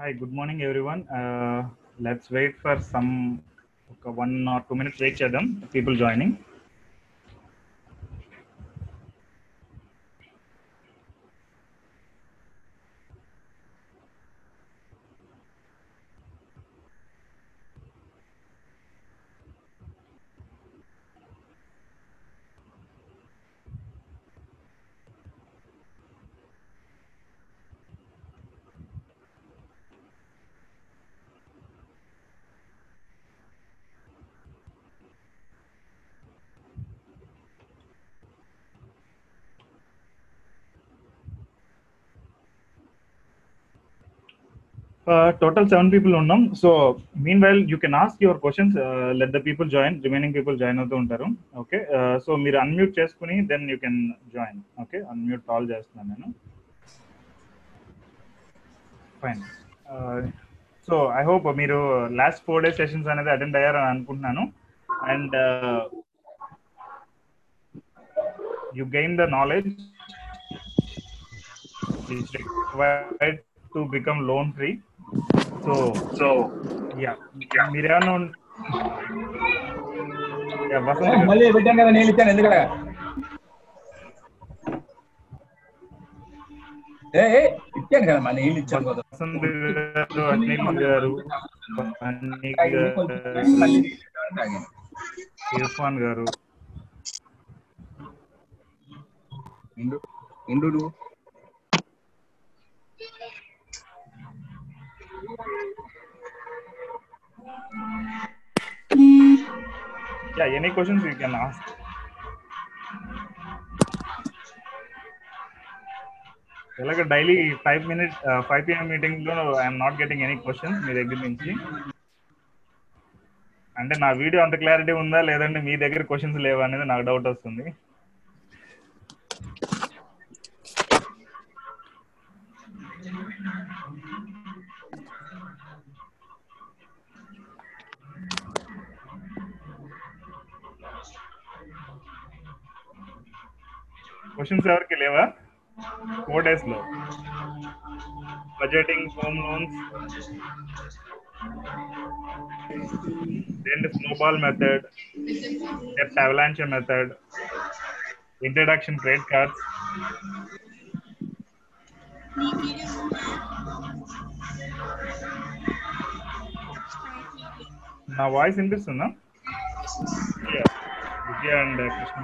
Hi, good morning, everyone. Uh, let's wait for some one or two minutes. Wait, Chadam, people joining. Total seven people ఉన్నాం. So meanwhile you can ask your questions let the people join remaining people join అవుతూ ఉంటారు. Okay so మీరు unmute చేసుకుని then you can join okay unmute call చేస్తున్నాను నేను. Fine so I hope మీరు last four days sessions అనేది attend అయ్యారని అనుకుంటున్నాను. And you gain the knowledge to become loan free so so yeah మీరేమన్నా ఉన్- యా, వసంత్ గారు. మళ్ళీ పెట్టాను కదా నేను ఇచ్చాను ఎందుకంటే ఏ ఏ, ఇచ్చాను కదా మళ్ళీ నేను ఇచ్చాను కదా వసంత్ గారు అనిల్ గారు అనిల్ తాగింది కొంచెం తాగి గారు మళ్ళీ తాగింది. ఇర్ఫాన్ గారు ఉండు ఉండు Yeah, yeah any questions you can ఇలాగ ఎలాగ daily five minute five PM మీటింగ్లో I'm not getting any questions మీ దగ్గర నుంచి. అంటే నా వీడియో అంత క్లారిటీ ఉందా లేదంటే మీ దగ్గర క్వశ్చన్స్ లేవా అనేది నాకు డౌట్ వస్తుంది. క్వశ్చన్స్ ఎవరికి లేవా ఫోర్ డేస్లో budgeting home loans then the snowball method, debt avalanche method, introduction credit cards. నా వాయిస్ వినిపిస్తుందా విజయ అండ్ కృష్ణ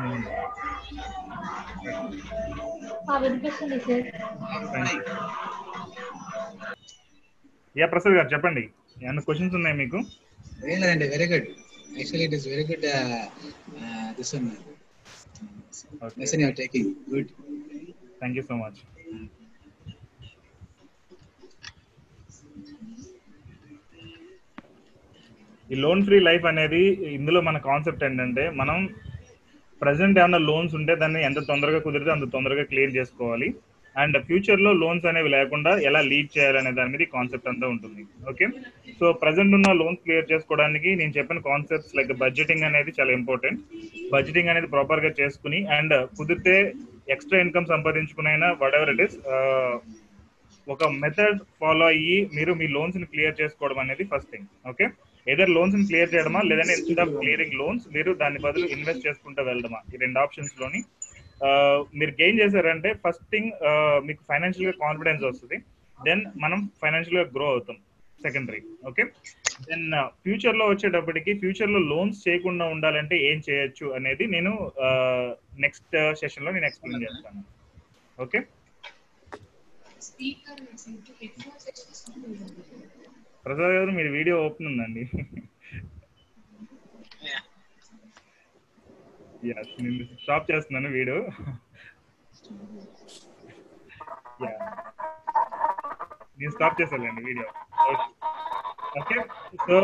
వినిపిస్తుంది సార్. యా ప్రసాద్ గారు చెప్పండి. ఏమైనా క్వశ్చన్స్ ఉన్నాయి మీకు? ఏం లేదండి very good actually it is very good this one lesson you're taking good thank you so much ఈ లోన్ ఫ్రీ లైఫ్ అనేది ఇందులో మన కాన్సెప్ట్ ఏంటంటే మనం ప్రజెంట్ ఏమైనా లోన్స్ ఉంటే దాన్ని ఎంత తొందరగా కుదిరితే అంత తొందరగా క్లియర్ చేసుకోవాలి. అండ్ ఫ్యూచర్లో లోన్స్ అనేవి లేకుండా ఎలా లీడ్ చేయాలనే దాని మీద కాన్సెప్ట్ అంతా ఉంటుంది. ఓకే సో ప్రజెంట్ ఉన్న లోన్స్ క్లియర్ చేసుకోవడానికి నేను చెప్పిన కాన్సెప్ట్స్ లైక్ బడ్జెటింగ్ అనేది చాలా ఇంపార్టెంట్ బడ్జెటింగ్ అనేది ప్రాపర్గా చేసుకుని అండ్ కుదిరితే ఎక్స్ట్రా ఇన్కమ్ సంపాదించుకునైనా వడ్ ఎవర్ ఇట్ ఇస్ ఒక మెథడ్ ఫాలో అయ్యి మీరు మీ లోన్స్ని క్లియర్ చేసుకోవడం అనేది first thing okay either loans clear చేయడమా లేదంటే ఇన్స్టెడ్ ఆఫ్ క్లియరింగ్ లోన్స్ మీరు దాని బదులు ఇన్వెస్ట్ చేసుకుంటూ వెళ్ళడమా ఈ రెండు ఆప్షన్స్లోని. మీరు గెయిన్ చేశారంటే ఫస్ట్ థింగ్ మీకు ఫైనాన్షియల్గా కాన్ఫిడెన్స్ వస్తుంది. దెన్ మనం ఫైనాన్షియల్గా గ్రో అవుతాం సెకండరీ ఓకే దెన్ ఫ్యూచర్లో వచ్చేటప్పటికి ఫ్యూచర్లో లోన్స్ చేయకుండా ఉండాలంటే ఏం చేయొచ్చు అనేది నేను నెక్స్ట్ సెషన్లో నేను ఎక్స్ప్లెయిన్ చేస్తాను ఓకే ప్రసాద్ గారు మీరు వీడియో ఓపెన్ ఉందండి. నేను స్టాప్ చేస్తున్నాను వీడియో. నేను స్టాప్ చేసాలండి వీడియో. ఓకే సో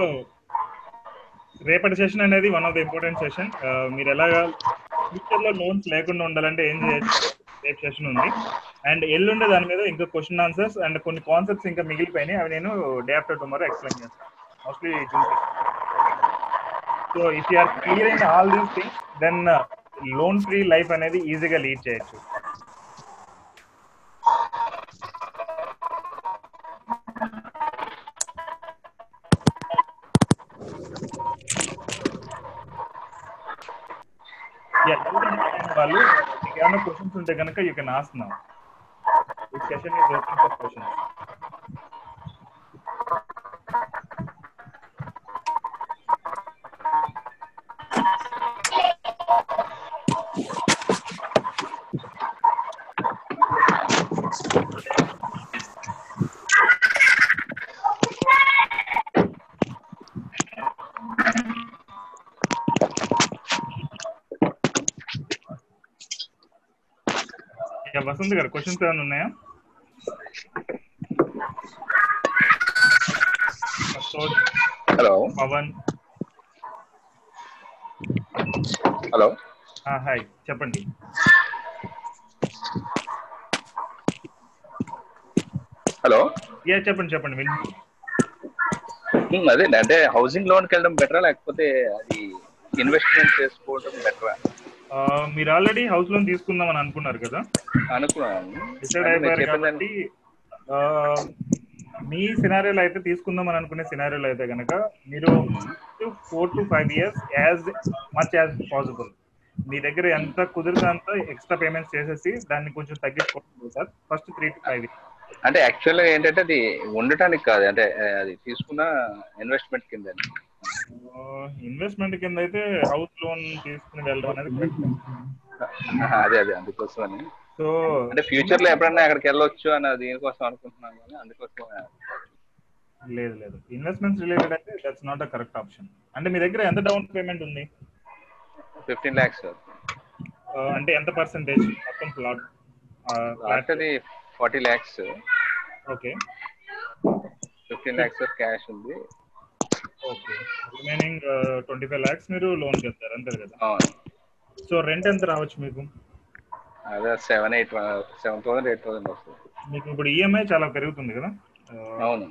రేపటి సెషన్ అనేది one of the important session మీరు ఎలాగా ఫ్యూచర్లో లోన్స్ లేకుండా ఉండాలంటే ఏం చేయొచ్చు రేపు సెషన్ ఉంది. అండ్ ఎల్లుండే దాని మీద ఇంకా క్వశ్చన్ ఆన్సర్స్ అండ్ కొన్ని కాన్సెప్ట్స్ ఇంకా మిగిలిపోయినాయి. అవి నేను డే ఆఫ్టర్ టుమారో ఎక్స్ప్లెయిన్ చేస్తాను mostly so if you're clear in all these things then loan free life అనేది ఈజీగా లీడ్ చేయొచ్చు. ఏమైనా క్వశ్చన్స్ ఉంటే కనుక యూ కెన్ ఆస్క్ నా ఈ session is open for questions Vasant గారు క్వశ్చన్స్ ఏమైనా ఉన్నాయా? హలో. పవన్. హలో. హాయ్ చెప్పండి. హలో. యా చెప్పండి చెప్పండి విన్. అదే అంటే హౌసింగ్ లోన్కి వెళ్ళడం బెటరా లేకపోతే అది ఇన్వెస్ట్మెంట్ చేసుకోవడం బెటరా మీరు ఆల్రెడీ హౌస్ లోన్ తీసుకుందాం అని అనుకున్నారు కదా? అనుకున్నాను. మీ సినారియోలో అయితే తీసుకుందాం అని అనుకునే సినారియోలో అయితే కనుక మీరు four to five years as much as possible మీ దగ్గర ఎంత కుదిరితే అంత ఎక్స్ట్రా పేమెంట్స్ చేసేసి దాన్ని కొంచెం తగ్గించుకోవాలి sir. First three to five years అంటే యాక్చువల్గా ఏంటంటే అది ఉండటానికి కాదు. అంటే అది తీసుకున్న ఇన్వెస్ట్మెంట్ కింద. ఇన్వెస్ట్మెంట్ కింద అయితే హౌస్ లోన్ తీసుకుని వెళ్ళడం అనేది. అదే అదే అందుకోసం అని సో అంటే ఫ్యూచర్లో ఎప్పుడన్నా అక్కడికి వెళ్ళొచ్చు అని దీనికోసం అనుకుంటున్నాను కానీ అందుకోసం లేదు లేదు. ఇన్వెస్ట్మెంట్స్ రిలేటెడ్ అయితే that's not a correct option అంటే మీ దగ్గర ఎంత డౌన్ పేమెంట్ ఉంది? ఫిఫ్టీన్ ల్యాక్స్ ఆ, అంటే ఎంత పర్సెంటేజ్ మొత్తం ప్లాట్ లాస్ట్ అది forty lakhs okay fifteen lakhs cash ఉంది. Okay remaining twenty five lakhs మీరు లోన్ చేస్తారు అంతే కదా? సో రెంట్ ఎంత రావచ్చు మీకు? అదే seven eight seven thousand eight thousand వస్తుంది. మీకు ఇప్పుడు ఈఎంఐ చాలా పెరుగుతుంది కదా? ఆ, అవును.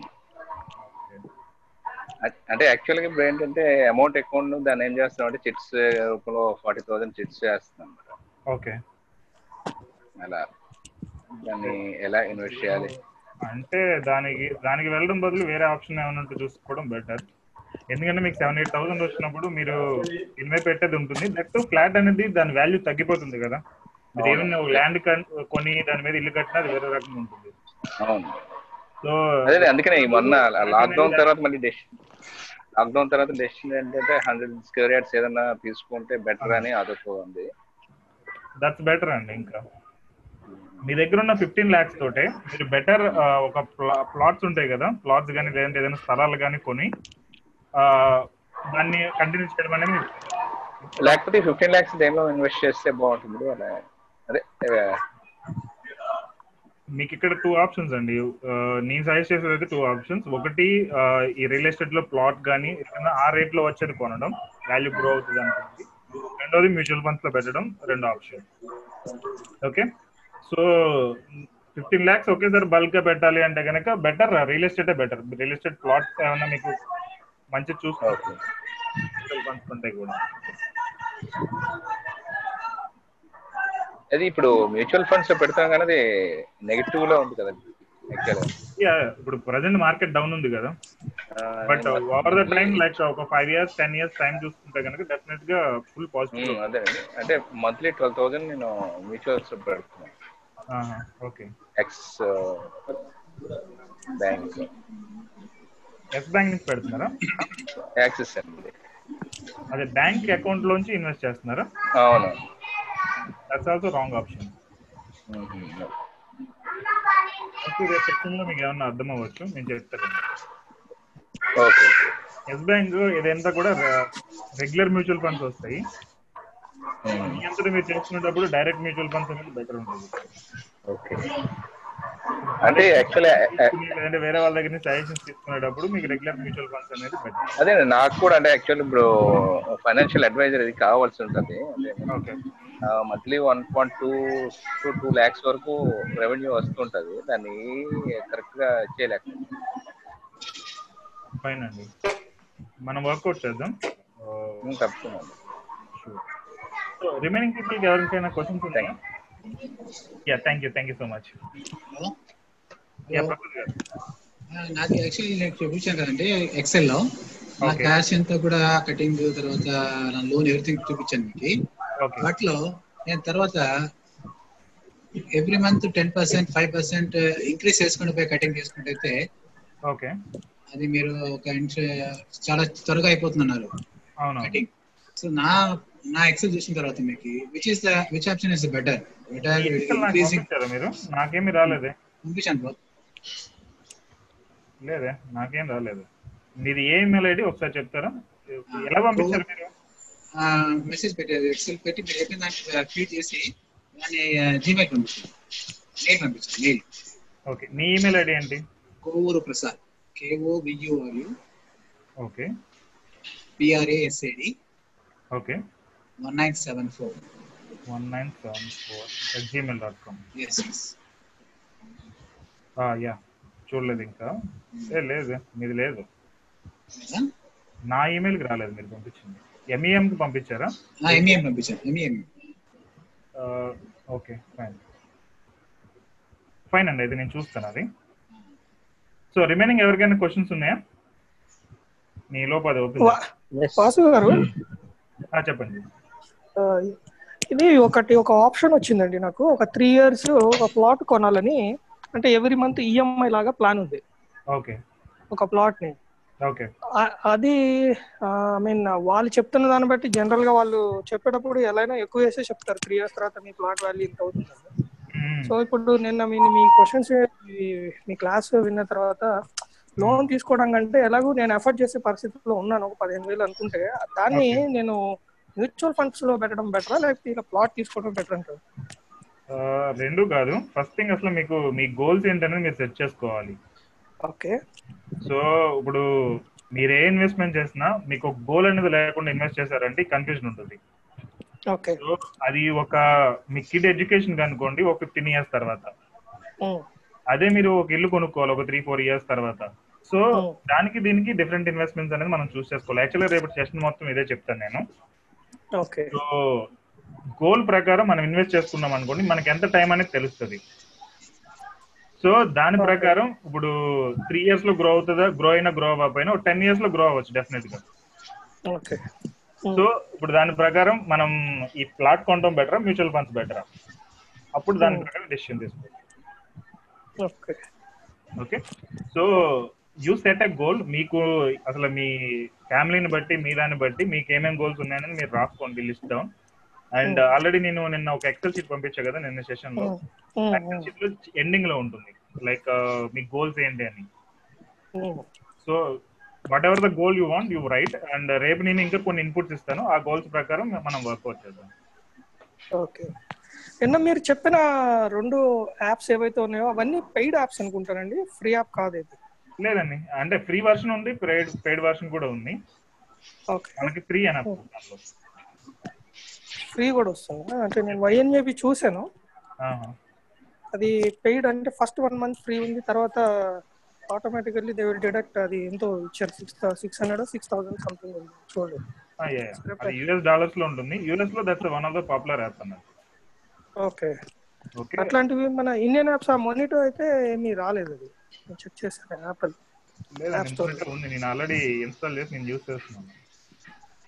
అంటే యాక్చువల్గా ఇప్పుడు ఏంటంటే అమౌంట్ ఉండదు దాన్ని ఏం చేస్తాం అంటే చిట్స్ రూపంలో ఫార్టీ థౌసండ్ చిట్స్ చేస్తున్నాం ఓకే. అలా. దాన్ని ఎలా ఇన్వెస్ట్ చేయాలి? అంటే దానికి దానికి వెళ్ళడం బదులు వేరే ఆప్షన్ ఏమైనా ఉంటే చూసుకోవడం బెటర్ ఎందుకంటే మీకు సెవెన్ ఎయిట్ థౌసండ్ వచ్చినప్పుడు మీరు ఇన్వెస్ట్ పెట్టేది ఉంటుంది. దట్ ఫ్లాట్ అనేది దాని వాల్యూ తగ్గిపోతుంది కదా. మీరు ఏమైనా ల్యాండ్ కొని దాని మీద ఇల్లు కట్టినా అది వేరే రకంగా ఉంటుంది. అవును. సో అదే అందుకనే మొన్న లాక్డౌన్ తర్వాత మళ్ళీ డెసిషన్ లాక్డౌన్ తర్వాత డెసిషన్ ఏంటంటే హండ్రెడ్ స్క్వేర్ యార్డ్స్ ఏదైనా తీసుకుంటే బెటర్ అని అదొక ఉంది. దట్స్ బెటర్ అండి ఇంకా. మీ దగ్గర ఉన్న ఫిఫ్టీన్ ల్యాక్స్ తోటే మీరు బెటర్ ఒక ప్లాట్స్ ఉంటాయి కదా ప్లాట్స్ కానీ లేదంటే ఏదైనా స్థలాలు కానీ కొని దాన్ని కంటిన్యూ చేయడం అనేది లేకపోతే ఫిఫ్టీన్ ల్యాక్స్ దేనిలో ఇన్వెస్ట్ చేస్తే బాగుంటుంది అలా. అదే మీకు ఇక్కడ టూ ఆప్షన్స్ అండి. నేను సజెస్ట్ చేసేది అయితే టూ ఆప్షన్స్ ఒకటి ఈ రియల్ ఎస్టేట్లో ప్లాట్ కానీ ఆ రేట్లో వచ్చేది కొనడం వాల్యూ గ్రో అవుతుంది అనుకుంది రెండోది మ్యూచువల్ ఫండ్స్లో పెట్టడం రెండు option okay so fifteen lakhs ఒకేసారి బల్క్గా పెట్టాలి అంటే కనుక బెటర్ రియల్ ఎస్టేటే బెటర్ రియల్ ఎస్టేట్ ప్లాట్స్ ఏమైనా మీకు మంచి చూసుకోవచ్చు. మ్యూచువల్ ఫండ్స్ ఉంటాయి కూడా. అది ఇప్పుడు మ్యూచువల్ ఫండ్స్ పెడతాం కానీ అది నెగిటివ్లో ఉంది కదండి ఇప్పుడు ప్రజెంట్ మార్కెట్ డౌన్ ఉంది కదా. But over the time like ఒక five years ten years time చూసుకుంటే కనుక డెఫినెట్గా ఫుల్ పాజిటివ్ అదే అంటే మంత్లీ ట్వెల్వ్ థౌసండ్ నేను మ్యూచువల్స్ పెడుతున్నాను okay X bank yes bank నుంచి పెడుతున్నారా? యాక్సిస్ అండి. అదే బ్యాంక్ అకౌంట్ లోంచి ఇన్వెస్ట్ చేస్తున్నారా? అవును. దట్స్ ఆల్సో రాంగ్ ఆప్షన్లో మీకు ఏమన్నా అర్థం అవ్వచ్చు నేను చెప్తాను. ఎస్ బ్యాంక్ ఇదంతా కూడా రెగ్యులర్ మ్యూచువల్ ఫండ్స్ వస్తాయి. మీ అంతటా మీరు చేసుకునేటప్పుడు డైరెక్ట్ మ్యూచువల్ ఫండ్స్ అనేది బెటర్ ఉంటుంది. అంటే యాక్చువల్లీ వేరే వాళ్ళ దగ్గర సజెషన్స్ తీసుకునేటప్పుడు మీకు రెగ్యులర్ మ్యూచువల్ ఫండ్స్ అనేది అదే నాకు కూడా అంటే యాక్చువల్లీ ఇప్పుడు ఫైనాన్షియల్ అడ్వైజర్ ఇది కావాల్సి ఉంటుంది. Monthly one point two to two lakhs వరకు రెవెన్యూ వస్తుంటది. దాన్ని కరెక్ట్గా చేయలేక. ఫైన్ అండి. మనం వర్కౌట్ చేద్దాం. సో రిమైనింగ్ పీపుల్ ఎవరికైనా క్వశ్చన్స్ ఉన్నాయా? Yeah thank you thank you so much నాకు యాక్చువల్లీ నేను చూపించాను కదండి ఎక్సెల్లో. నా. క్యాష్ అంతా కూడా కటింగ్ తర్వాత నా లోన్ ఎవ్రీథింగ్ చూపించాను మీకు. వాటిలో నేను తర్వాత every month ten percent five percent increase చేసుకుంటూ పోయి కటింగ్ చేసుకుంటే అయితే ఓకే అది మీరు ఒక చాలా త్వరగా అయిపోతున్నారు కటింగ్ సో నా నా ఎక్సెల్ చూసిన తర్వాత మీకు which is the which option is better better increasing మీరు? నాకేమి రాలేదే. పంపించాను బ్రో. లేదే నాకేం రాలేదు. మీది ఏ ఇమెయిల్ ఐడి ఒకసారి చెప్తారా? ఎలా పంపించారు మీరు? మెసేజ్ పెట్టారు ఎక్సెల్ పెట్టి మీరు చెప్పిన దానికి ఫీడ్ చేసి దాన్ని జీమెయిల్ పంపించాను మెయిల్ పంపించాను మెయిల్ ఓకే మీ ఇమెయిల్ ఐడి ఏంటి? Kovuru Prasad. K O V U R U okay. P R A S A D okay one nine seven four one nine seven four at Gmail dot com yeah చూడలేదు ఇంకా. ఏ లేదు మీది లేదు. నా ఈమెయిల్కి రాలేదు మీరు పంపించింది. ఎంఈఎంకి పంపించారా? ఎంఈఎం పంపించాను ఎంఈఎం ఓకే ఫైన్ ఫైన్ అండి ఇది నేను చూస్తాను అది. సో రిమైనింగ్ ఎవరికైనా క్వశ్చన్స్ ఉన్నాయా? మీ లోపల అది ఓపెన్ వా- వాసు గారు? చెప్పండి. ఆ, ఇది ఒకటి ఒక ఆప్షన్ వచ్చిందండి నాకు. ఒక త్రీ ఇయర్స్ ఒక ప్లాట్ కొనాలని. అంటే ఎవ్రీ మంత్ ఈఎంఐ లాగా ప్లాన్ ఉంది. ఓకే. ఒక ప్లాట్ని. అది ఐ మీన్ వాళ్ళు చెప్తున్న దాన్ని బట్టి జనరల్గా వాళ్ళు చెప్పేటప్పుడు ఎలా అయినా ఎక్కువ వేసే చెప్తారు. త్రీ ఇయర్స్ తర్వాత మీ ప్లాట్ వాల్యూ ఇంత అవుతుంది సో ఇప్పుడు నిన్న మీ మీ క్వశ్చన్స్ మీ క్లాస్ విన్న తర్వాత లోన్ తీసుకోవడం కంటే ఎలాగో నేను ఎఫర్ట్ చేసే పరిస్థితిలో ఉన్నాను. ఒక పదిహేను వేలు అనుకుంటే దాన్ని నేను మ్యూచువల్ ఫండ్స్లో పెట్టడం బెటరా లేకపోతే ఇలా ప్లాట్ తీసుకోవడం బెటర్ అంటారు? రెండు కాదు. ఫస్ట్ థింగ్ అసలు మీకు మీ గోల్స్ ఏంటనేది మీరు సెట్ చేసుకోవాలి. ఓకే. సో ఇప్పుడు మీరు ఏ ఇన్వెస్ట్మెంట్ చేసినా మీకు ఒక గోల్ అనేది లేకుండా ఇన్వెస్ట్ చేశారంటే కన్ఫ్యూజన్ ఉంటుంది. ఓకే. సో అది ఒక మీ కిడ్ ఎడ్యుకేషన్ అనుకోండి ఒక ఫిఫ్టీన్ ఇయర్స్ తర్వాత. అదే మీరు ఒక ఇల్లు కొనుక్కోవాలి ఒక త్రీ ఫోర్ ఇయర్స్ తర్వాత. సో. దానికి దీనికి డిఫరెంట్ ఇన్వెస్ట్మెంట్స్ అనేది మనం చూస్ చేసుకోవాలి. యాక్చువల్గా రేపు సెషన్ మొత్తం ఇదే చెప్తాను నేను. ఓకే. సో గోల్ ప్రకారం మనం ఇన్వెస్ట్ చేసుకున్నాం అనుకోండి మనకి ఎంత టైం అనేది తెలుస్తుంది. సో దాని ప్రకారం ఇప్పుడు త్రీ ఇయర్స్లో గ్రో అవుతుందా? గ్రో అయినా గ్రో అవ్వకపోయినా టెన్ ఇయర్స్లో గ్రో అవ్వచ్చు డెఫినెట్గా. ఓకే. సో ఇప్పుడు దాని ప్రకారం మనం ఈ ప్లాట్ కొనడం బెటరా మ్యూచువల్ ఫండ్స్ బెటరా అప్పుడు దాని ప్రకారం డెసిషన్ తీసుకోవచ్చు. Okay. Okay? So you set a goal మీకు అసలు మీ ఫ్యామిలీని బట్టి మీ దాన్ని బట్టి మీకు ఏమేమి గోల్స్ ఉన్నాయని మీరు రాసుకోండి లిస్ట్ డౌన్ అండ్ ఆల్రెడీ నేను నిన్న ఒక ఎక్సెల్ షీట్ పంపించా కదా నిన్న సెషన్లో ఎక్సెల్ షీట్లో ఎండింగ్లో ఉంటుంది. లైక్ మీ గోల్స్ ఏంటి అని. So whatever the goal you want you write and రేపు నేను ఇంకా కొన్ని ఇన్పుట్స్ ఇస్తాను. ఆ గోల్స్ ప్రకారం మనం వర్కౌట్ చేద్దాం. ఓకే నిన్న మీరు చెప్పిన రెండు యాప్స్ ఏవైతే ఉన్నాయో అవన్నీ పెయిడ్ యాప్స్ అనుకుంటానండి. ఫ్రీ యాప్ కాదు ఇది లేదండి. అంటే ఫ్రీ వర్షన్ ఉంది పెయిడ్ పెయిడ్ వర్షన్ కూడా ఉంది. ఓకే మనకి ఫ్రీ అని దాంట్లో. ఫ్రీ కూడా వస్తుంది. అంటే నేను వైఎన్ఏబి ఆహా. అది పెయిడ్ అంటే ఫస్ట్ వన్ మంత్ ఫ్రీ ఉంది. తర్వాత ఆటోమేటికల్లీ దే విల్ డిడక్ట్ అది ఎంతో ఇచ్చారు. Six six hundred six thousand something ఉంది. యుఎస్ డాలర్స్లో ఉంటుంది. యుఎస్లో that's one of the popular app అన్నది ఓకే. ఓకే. అట్లాంటివి మన ఇండియన్ యాప్స్ ఆ మొనిటో అయితే ఏమీ రాలేదు అది. నేను చెక్ చేశాను యాపిల్ ఇంటర్నెట్ ఉంది. నేను ఆల్రెడీ ఇన్స్టాల్ చేసి నేను యూస్ చేస్తున్నాను.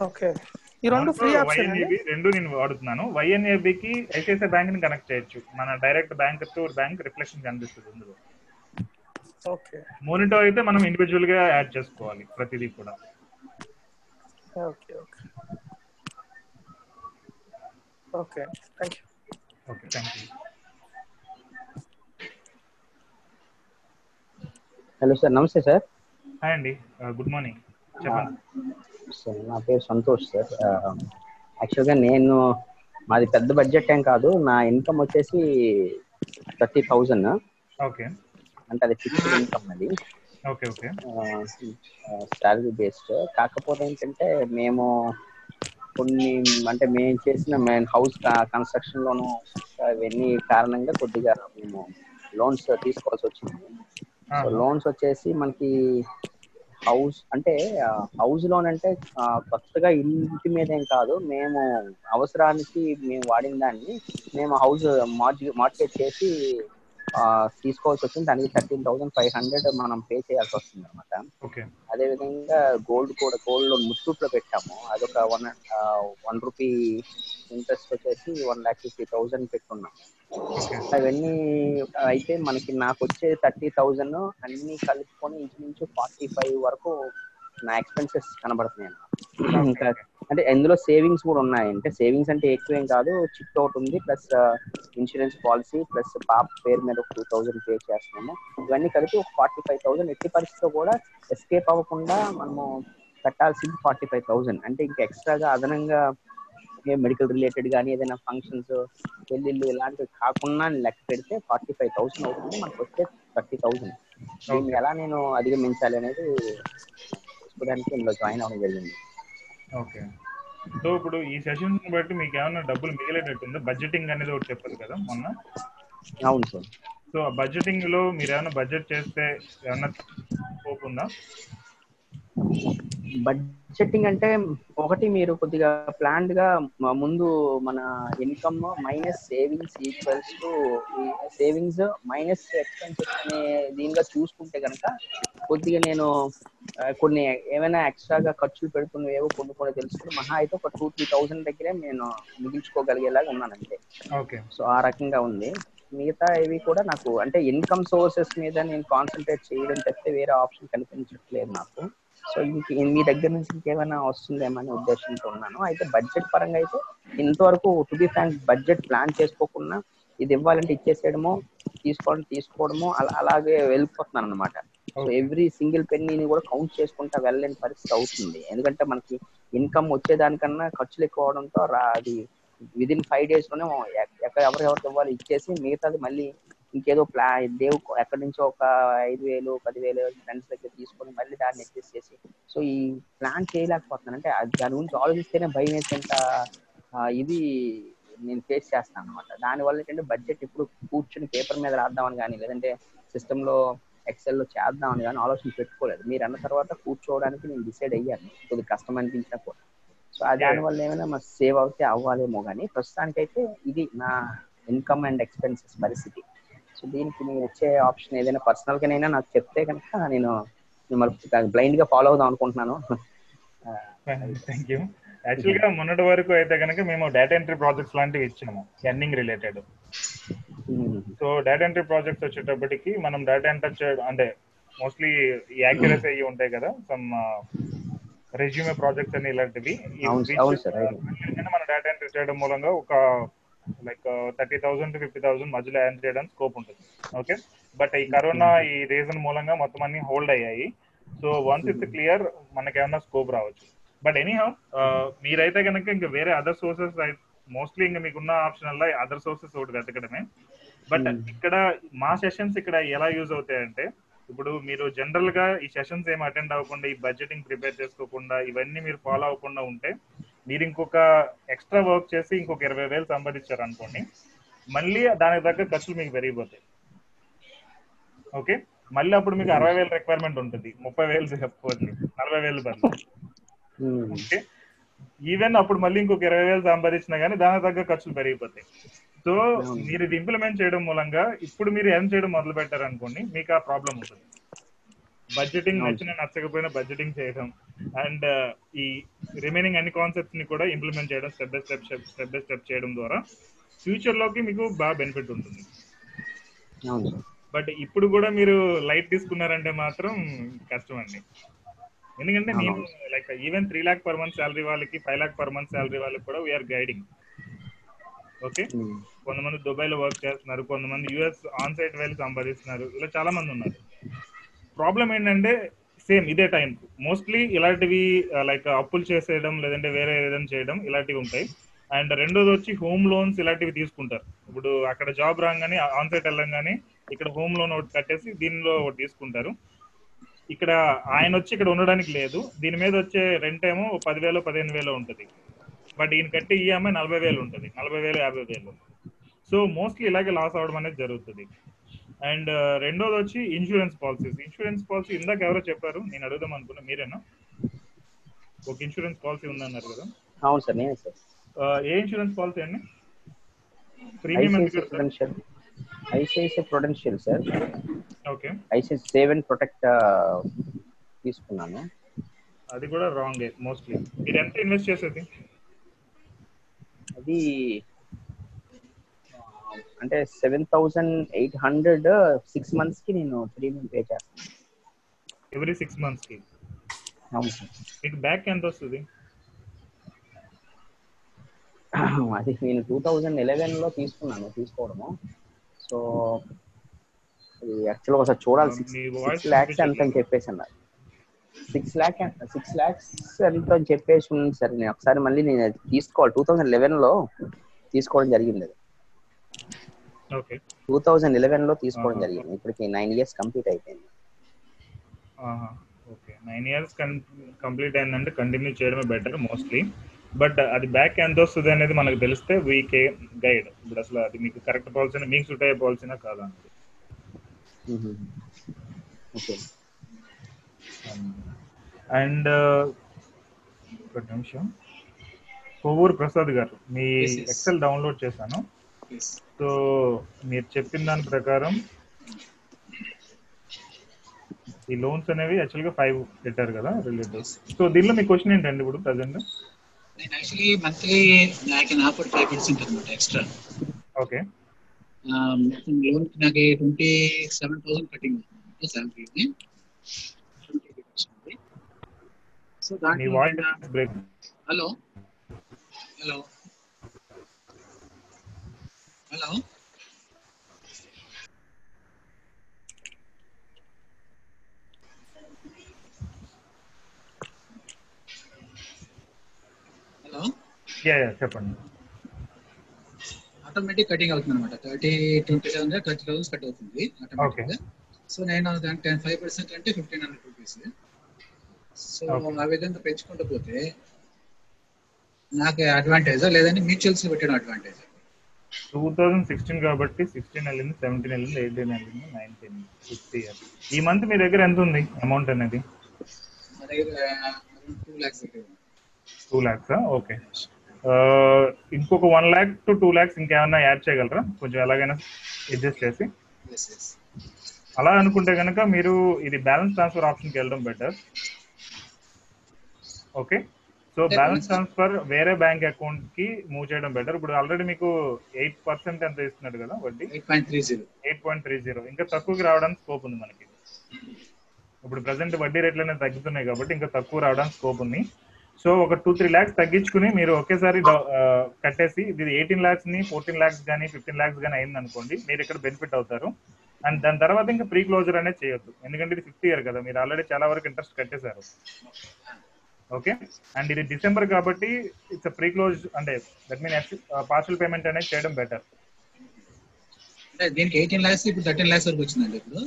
ఓకే. ఈ రెండు ఫ్రీ వైఎన్ఏబి రెండు నేను వాడుతున్నాను. వైఎన్ఏబి కి ఐసిఐసిఐ బ్యాంక్ని కనెక్ట్ చేయొచ్చు. మన direct bank to bank reflection కనిపిస్తుంది ఇందులో. ఓకే. మోనిటో అయితే మనం ఇండివిజువల్గా యాడ్ చేసుకోవాలి ప్రతిదీ కూడా. Okay okay. Okay thank you okay thank you hello sir నమస్తే సార్. హాయ్ అండి. Good morning. చెప్పండి. సార్ నా పేరు సంతోష్ సార్. యాక్చువల్గా నేను మాది పెద్ద బడ్జెట్ ఏం కాదు నా ఇన్కమ్ వచ్చేసి థర్టీ థౌజండ్. ఓకే. అంటే అది ఫిక్స్డ్ ఇన్కమ్ అది. Okay okay. శాలరీ బేస్డ్ కాకపోతే ఏంటంటే మేము కొన్ని అంటే మేము చేసిన మెయిన్ హౌస్ కన్స్ట్రక్షన్ లోను ఇవన్నీ కారణంగా కొద్దిగా మేము లోన్స్ తీసుకోవాల్సి వచ్చింది. సో లోన్స్ వచ్చేసి మనకి హౌస్ అంటే హౌస్ లోన్ అంటే కొత్తగా ఇంటి మీద ఏం కాదు. మేము అవసరానికి మేము వాడిన దాన్ని మేము హౌస్ మార్కెట్ చేసి తీసుకోవాల్సి వచ్చింది. దానికి థర్టీన్ థౌసండ్ ఫైవ్ హండ్రెడ్ మనం పే చేయాల్సి వస్తుంది అనమాట అదే విధంగా గోల్డ్ కూడా గోల్డ్ లోన్ ముత్తూట్లో పెట్టాము. అదొక వన్ వన్ రూపీ ఇంట్రెస్ట్ వచ్చేసి వన్ లాక్ ఫిఫ్టీ థౌసండ్ పెట్టుకున్నాము. అవన్నీ అయితే మనకి నాకు వచ్చే థర్టీ థౌజండ్ అన్ని కలుపుకొని ఇంచుమించు ఫార్టీ ఫైవ్ వరకు నా ఎక్స్పెన్సెస్ కనబడుతున్నాయి. ఇంకా అంటే ఇందులో సేవింగ్స్ కూడా ఉన్నాయి అంటే సేవింగ్స్ అంటే ఎక్కువ ఏం కాదు చిట్ ఒకటి ఉంది ప్లస్ ఇన్సూరెన్స్ పాలసీ ప్లస్ పాప పేరు మీద ఒక టూ థౌసండ్ పే చేస్తున్నాము. ఇవన్నీ కలిపి ఒక ఫార్టీ ఫైవ్ థౌసండ్ ఎట్టి పరిస్థితిలో కూడా ఎస్కేప్ అవ్వకుండా మనము కట్టాల్సింది ఫార్టీ ఫైవ్ థౌసండ్ అంటే ఇంకా ఎక్స్ట్రాగా అదనంగా మెడికల్ రిలేటెడ్ కానీ ఏదైనా ఫంక్షన్స్ పెళ్ళిళ్ళు ఇలాంటివి కాకుండా లెక్క పెడితే ఫార్టీ ఫైవ్ థౌసండ్ అవుతుంది. మనకు వచ్చే థర్టీ థౌసండ్ దీన్ని ఎలా నేను అధిగమించాలి అనేది తెలుసుకోవడానికి ఇందులో జాయిన్ అవ్వడం జరిగింది. ఓకే సో ఇప్పుడు ఈ సెషన్స్ బట్టి మీకు ఏమైనా డబ్బులు మిగిలేటట్టుందా? బడ్జెటింగ్ అనేది ఒకటి చెప్పారు కదా మొన్న? అవును సార్. సో ఆ బడ్జెటింగ్లో మీరు ఏమైనా బడ్జెట్ చేస్తే ఏమైనా ఉందా? బడ్జెటింగ్ అంటే ఒకటి మీరు కొద్దిగా ప్లాన్డ్గా ముందు మన income minus savings equals to savings minus expenses అనే దీనిగా చూసుకుంటే కనుక కొద్దిగా నేను కొన్ని ఏమైనా ఎక్స్ట్రాగా ఖర్చులు పెడుతున్నవేవో కొన్ని కొన్ని తెలుసుకుని మహా అయితే ఒక టూ త్రీ థౌసండ్ దగ్గరే నేను మిగిల్చుకోగలిగేలాగా ఉన్నాను అంతే. ఓకే. సో ఆ రకంగా ఉంది. మిగతా ఇవి కూడా నాకు అంటే ఇన్కమ్ సోర్సెస్ మీద నేను కాన్సన్ట్రేట్ చేయడం తప్పితే వేరే ఆప్షన్ కనిపించట్లేదు నాకు. సో ఇంక మీ దగ్గర నుంచి ఇంకేమైనా వస్తుందేమనే ఉద్దేశంతో ఉన్నాను? అయితే బడ్జెట్ పరంగా అయితే ఇంతవరకు to be frank budget plan చేసుకోకుండా ఇది ఇవ్వాలంటే ఇచ్చేసేయడము తీసుకోవడం తీసుకోవడము అలా అలాగే వెళ్ళిపోతున్నాను అనమాట సో ఎవ్రీ సింగిల్ పెన్నీని కూడా కౌంట్ చేసుకుంటా వెళ్ళలేని పరిస్థితి అవుతుంది. ఎందుకంటే మనకి ఇన్కమ్ వచ్చేదానికన్నా ఖర్చులు ఎక్కువ అవడంతో అది విదిన్ ఫైవ్ డేస్లోనే ఎవరెవరికి ఇవ్వాలి? ఇచ్చేసి మిగతాది మళ్ళీ ఇంకేదో ప్లా దేవు ఎక్కడి నుంచో ఒక ఐదు వేలు పదివేలు ఫ్రెండ్స్ దగ్గర తీసుకొని మళ్ళీ దాన్ని ఎక్కేసేసి సో ఈ ప్లాన్ చేయలేకపోతున్నాను. అంటే దాని గురించి ఆలోచిస్తేనే భయం వేసేంత ఇది నేను ఫేస్ చేస్తాను అనమాట దానివల్ల ఏంటంటే బడ్జెట్ ఇప్పుడు కూర్చుని పేపర్ మీద రాద్దామని కానీ లేదంటే సిస్టంలో ఎక్సెల్లో లో చేద్దామని కానీ ఆలోచన పెట్టుకోలేదు. మీరు అన్న తర్వాత కూర్చోవడానికి నేను డిసైడ్ అయ్యాను. కొద్దిగా కష్టం అనిపించినా కూడా. సో దానివల్ల ఏమైనా మా సేవ్ అవుతే అవ్వాలేమో కానీ ప్రస్తుతానికైతే ఇది నా ఇన్కమ్ అండ్ ఎక్స్పెన్సెస్ పరిస్థితి. సో దీనికి నేను వచ్చే ఆప్షన్ ఏదైనా పర్సనల్ గానైనా నాకు చెప్తే కనుక నేను మిమ్మల్ని బ్లైండ్గా ఫాలో అవుదాం అనుకుంటున్నాను. థ్యాంక్ యూ యాక్చువల్గా మొన్నటి వరకు అయితే కనుక మేము డేటా ఎంట్రీ ప్రాజెక్ట్స్ లాంటివి ఇచ్చినాము earning related so data entry projects వచ్చేటప్పటికి మనం డేటా ఎంటర్ చేయడం అంటే మోస్ట్లీ యాక్యురసీ అయ్యి ఉంటాయి కదా సమ్ రెజ్యూమే ప్రాజెక్ట్స్ అని ఇలాంటివి. మన డేటా ఎంట్రీ చేయడం మూలంగా ఒక like thirty thousand to fifty thousand మధ్యలో ఎర్న్ చేయడానికి స్కోప్ ఉంటుంది. ఓకే బట్ ఈ కరోనా ఈ రీజన్ మూలంగా మొత్తం అన్ని హోల్డ్ అయ్యాయి. సో వన్స్ ఇట్స్ క్లియర్ మనకి ఏమన్నా స్కోప్ రావచ్చు. బట్ ఎనీ హౌ మీరైతే కనుక ఇంకా వేరే అదర్ సోర్సెస్ మోస్ట్లీ ఇంకా మీకున్న ఆప్షన్ అలా అదర్ సోర్సెస్ ఒకటి వెతకడమే. బట్ ఇక్కడ మా సెషన్స్ ఇక్కడ ఎలా యూజ్ అవుతాయంటే ఇప్పుడు మీరు జనరల్గా ఈ సెషన్స్ ఏమి అటెండ్ అవ్వకుండా ఈ బడ్జెటింగ్ ప్రిపేర్ చేసుకోకుండా ఇవన్నీ మీరు ఫాలో అవ్వకుండా ఉంటే మీరు ఇంకొక ఎక్స్ట్రా వర్క్ చేసి ఇంకొక ఇరవై వేలు సంపాదించారు అనుకోండి మళ్ళీ దానికి తగ్గ ఖర్చులు మీకు పెరిగిపోతాయి. ఓకే మళ్ళీ అప్పుడు మీకు అరవై వేలు రిక్వైర్మెంట్ ఉంటుంది. ముప్పై వేలు చెప్పవచ్చు నలభై వేలు బదులు. ఓకే ఈవెన్ అప్పుడు మళ్ళీ ఇంకొక ఇరవై వేలు సంపాదించినా కానీ దానికి తగ్గ ఖర్చులు పెరిగిపోతాయి. సో మీరు ఇది ఇంప్లిమెంట్ చేయడం మూలంగా ఇప్పుడు మీరు ఎర్న్ చేయడం మొదలు పెట్టారు అనుకోండి మీకు ఆ ప్రాబ్లం ఉంటుంది బడ్జెటింగ్ నచ్చిన నచ్చకపోయినా బడ్జెటింగ్ చేయడం అండ్ ఈ రిమైనింగ్ అన్ని కాన్సెప్ట్స్ని కూడా ఇంప్లిమెంట్ చేయడం step by step step by step చేయడం ద్వారా ఫ్యూచర్లోకి మీకు బాగా బెనిఫిట్ ఉంటుంది. బట్ ఇప్పుడు కూడా మీరు లైట్ తీసుకున్నారంటే మాత్రం కష్టం అండి. ఎందుకంటే నేను like even three lakh per month salary వాళ్ళకి five lakh per month salary వాళ్ళకి కూడా వీఆర్ గైడింగ్ ఓకే కొంతమంది దుబాయ్లో వర్క్ చేస్తున్నారు కొంతమంది యుఎస్ ఆన్ సైట్ వెళ్ళి సంపాదిస్తున్నారు ఇలా చాలా మంది ఉన్నారు. ప్రాబ్లం ఏంటంటే సేమ్ ఇదే టైం. మోస్ట్లీ ఇలాంటివి లైక్ అప్పులు చేసేయడం లేదంటే వేరే ఏదైనా చేయడం ఇలాంటివి ఉంటాయి. అండ్ రెండోది వచ్చి హోమ్ లోన్స్ ఇలాంటివి తీసుకుంటారు. ఇప్పుడు అక్కడ జాబ్ రాగానే ఆన్ సైట్ వెళ్ళంగానే ఇక్కడ హోమ్ లోన్ ఒకటి కట్టేసి దీనిలో ఒకటి తీసుకుంటారు. ఇక్కడ ఆయన వచ్చి ఇక్కడ ఉండడానికి లేదు. దీని మీద వచ్చే రెంట్ ఏమో పదివేలు పదిహేను వేలు ఉంటుంది. బట్ ఈయన కట్టి ఈఎంఐ నలభై వేలు ఉంటుంది. నలభై వేలు యాభై వేలు. సో మోస్ట్లీ ఇలాగే లాస్ అవడం అనేది జరుగుతుంది. అండ్ రెండోది వచ్చి ఇన్సూరెన్స్ పాలసీస్ ఇన్సూరెన్స్ పాలసీ ఇందాక ఎవరో చెప్పారు నేను అడుగుదాం అనుకున్నా మీరేనా? ఒక ఇన్సూరెన్స్ పాలసీ ఉందన్నారు కదా. అవును సార్ నేనే సార్. ఏ ఇన్సూరెన్స్ పాలసీ అండి? Premium prudential ICICI prudential sir. Okay. ICICI save and protect తీసుకున్నాను. అది కూడా రాంగ్ మోస్ట్లీ మీరు ఎంత ఇన్వెస్ట్ చేసేది? అది అంటే seven thousand eight hundred six మంత్స్కి నేను ప్రీమియం పే చేస్తాను. ఎవ్రీ సిక్స్ మంత్స్కి మీకు బ్యాక్ ఎంత వస్తుంది? అది నేను టూ థౌజండ్ ఎలెవెన్లో తీసుకున్నాను తీసుకోవడము. సో అది యాక్చువల్గా ఒకసారి చూడాలి. సిక్స్ ల్యాక్స్ ఎంత అని చెప్పేసి అన్నారు. సిక్స్ ల్యాక్ సిక్స్ ల్యాక్స్ ఎంత అని చెప్పేసి ఉంది సరే. నేను ఒకసారి మళ్ళీ నేను తీసుకోవాలి. టూ థౌజండ్ లెవెన్లో తీసుకోవడం జరిగింది అది. టూ థౌజండ్ ఎలెవెన్లో తీసుకోవడం. జరిగింది. ఇప్పటికి నైన్ ఇయర్స్ కంప్లీట్ అయిపోయింది. ఓకే. నైన్ ఇయర్స్ కంప్లీట్ అయిందంటే కంటిన్యూ చేయడమే బెటర్ మోస్ట్లీ బట్ అది బ్యాక్ ఎంత వస్తుంది అనేది మనకు తెలిస్తే వీకే గైడ్ ఇప్పుడు అసలు అది మీకు కరెక్ట్ పాలసీ మీకు సూట్ అయ్యే పాలసీనా కాదా ఓకే అండ్ ఒక నిమిషం. కొవ్వూరు ప్రసాద్ గారు మీ. ఎక్సెల్ డౌన్లోడ్ చేశాను. సో మీరు చెప్పిన దాని ప్రకారం ఈ లోన్స్ అనేవి యాక్చువల్గా ఫైవ్ పెట్టారు కదా రిలేటివ్ సో దీనిలో మీ క్వశ్చన్ ఏంటండి ఇప్పుడు ప్రజెంట్ నేను actually monthly I can offer five percent అనమాట ఎక్స్ట్రా ఓకే మొత్తం లోన్ నాకు twenty seven thousand cutting శాలరీని so break hello hello hello hello చెప్పండి. ఆటోమేటిక్ కటింగ్ అవుతుంది అనమాట thirty twenty seven thirty thousand cut అవుతుంది ఆటోమేటిక్ సో నేను దానికి టెన్ ఫైవ్ పర్సెంట్ అంటే ఫిఫ్టీన్ హండ్రెడ్ రూపీస్. సో. ఆ విధంగా పెంచుకుంటూ పోతే నాకు అడ్వాంటేజా లేదంటే మ్యూచువల్స్ పెట్టిన అడ్వాంటేజ్ టూ థౌజండ్ సిక్స్టీన్ కాబట్టి సిక్స్టీన్ వెళ్ళింది సెవెంటీన్ వెళ్ళింది ఎయిటీన్ వెళ్ళింది నైన్టీన్ ఫిఫ్త్ ఇయర్ ఈ మంత్ మీ దగ్గర ఎంత ఉంది అమౌంట్ అనేది? టూ ల్యాక్స్ ఓకే ఇంకొక one lakh to two lakhs ఇంకేమైనా యాడ్ చేయగలరా? కొంచెం ఎలాగైనా అడ్జస్ట్ చేసి. Yes, yes. అలా అనుకుంటే కనుక మీరు ఇది బ్యాలెన్స్ ట్రాన్స్ఫర్ ఆప్షన్కి వెళ్ళడం better okay so balance transfer వేరే బ్యాంక్ అకౌంట్కి మూవ్ చేయడం బెటర్ ఇప్పుడు ఆల్రెడీ మీకు ఎయిట్ పర్సెంట్ ఎంత ఇస్తున్నాడు కదా వడ్డీ? 8.30. ఎయిట్ పాయింట్ త్రీ జీరో ఇంకా తక్కువకి రావడానికి స్కోప్ ఉంది మనకి. ఇప్పుడు ప్రజెంట్ వడ్డీ రేట్లు అనేవి తగ్గుతున్నాయి కాబట్టి ఇంకా తక్కువ రావడానికి స్కోప్ ఉంది. సో ఒక టూ త్రీ ల్యాక్స్ తగ్గించుకుని మీరు ఒకేసారి కట్టేసి ఇది ఎయిటీన్ ల్యాక్స్ని ఫోర్టీన్ ల్యాక్స్ కానీ ఫిఫ్టీన్ ల్యాక్స్ కానీ అయింది అనుకోండి మీరు ఇక్కడ బెనిఫిట్ అవుతారు. అండ్ దాని తర్వాత ఇంకా ప్రీ క్లోజర్ అనేది చేయొద్దు. ఎందుకంటే ఇది ఫిఫ్త్ ఇయర్ కదా మీరు ఆల్రెడీ చాలా వరకు ఇంట్రెస్ట్ కట్టేశారు. ఓకే అండ్ ఇది డిసెంబర్ కాబట్టి ఇట్స్ ప్రీ క్లోజ్ అంటే దట్ మీన్ పార్షల్ పేమెంట్ అనేది చేయడం బెటర్ దీనికి ఎయిటీన్ ల్యాక్స్ ఇప్పుడు థర్టీన్ ల్యాక్స్ వరకు వచ్చిందండి ఇప్పుడు.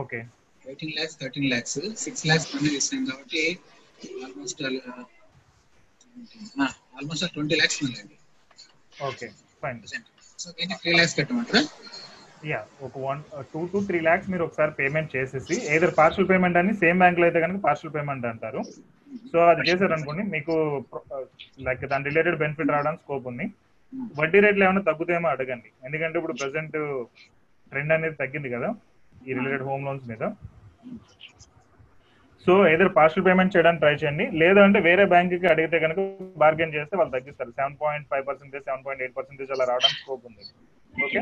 Okay eighteen lakhs thirteen lakhs six lakhs పని చేసాం కాబట్టి ఆల్మోస్ట్ ఆల్మోస్ట్ ట్వంటీ ల్యాక్స్ ఉందండి. ఓకే ఫైన్ సో దీనికి త్రీ ల్యాక్స్ కట్టమంటారా? యా ఒక one two to three lakhs మీరు ఒకసారి పేమెంట్ చేసేసి ఏదర్ పార్షల్ పేమెంట్ అని సేమ్ బ్యాంక్లో అయితే కనుక పార్షల్ పేమెంట్ అంటారు. సో అది చేశారు అనుకోండి మీకు లైక్ uh, దాని రిలేటెడ్ బెనిఫిట్ రావడానికి స్కోప్ ఉంది. వడ్డీ రేట్లు ఏమైనా తగ్గుతాయేమో అడగండి. ఎందుకంటే ఇప్పుడు ప్రెసెంట్ ట్రెండ్ అనేది తగ్గింది కదా ఈ రిలేటెడ్ హోమ్ లోన్స్ మీద. సో ఏదర్ పార్షల్ పేమెంట్ చేయడానికి ట్రై చేయండి. లేదంటే వేరే బ్యాంక్కి అడిగితే కనుక బార్గెన్ చేస్తే వాళ్ళు తగ్గిస్తారు. Seven point five percentage seven point eight percentage అలా రావడానికి స్కోప్ ఉంది. ఓకే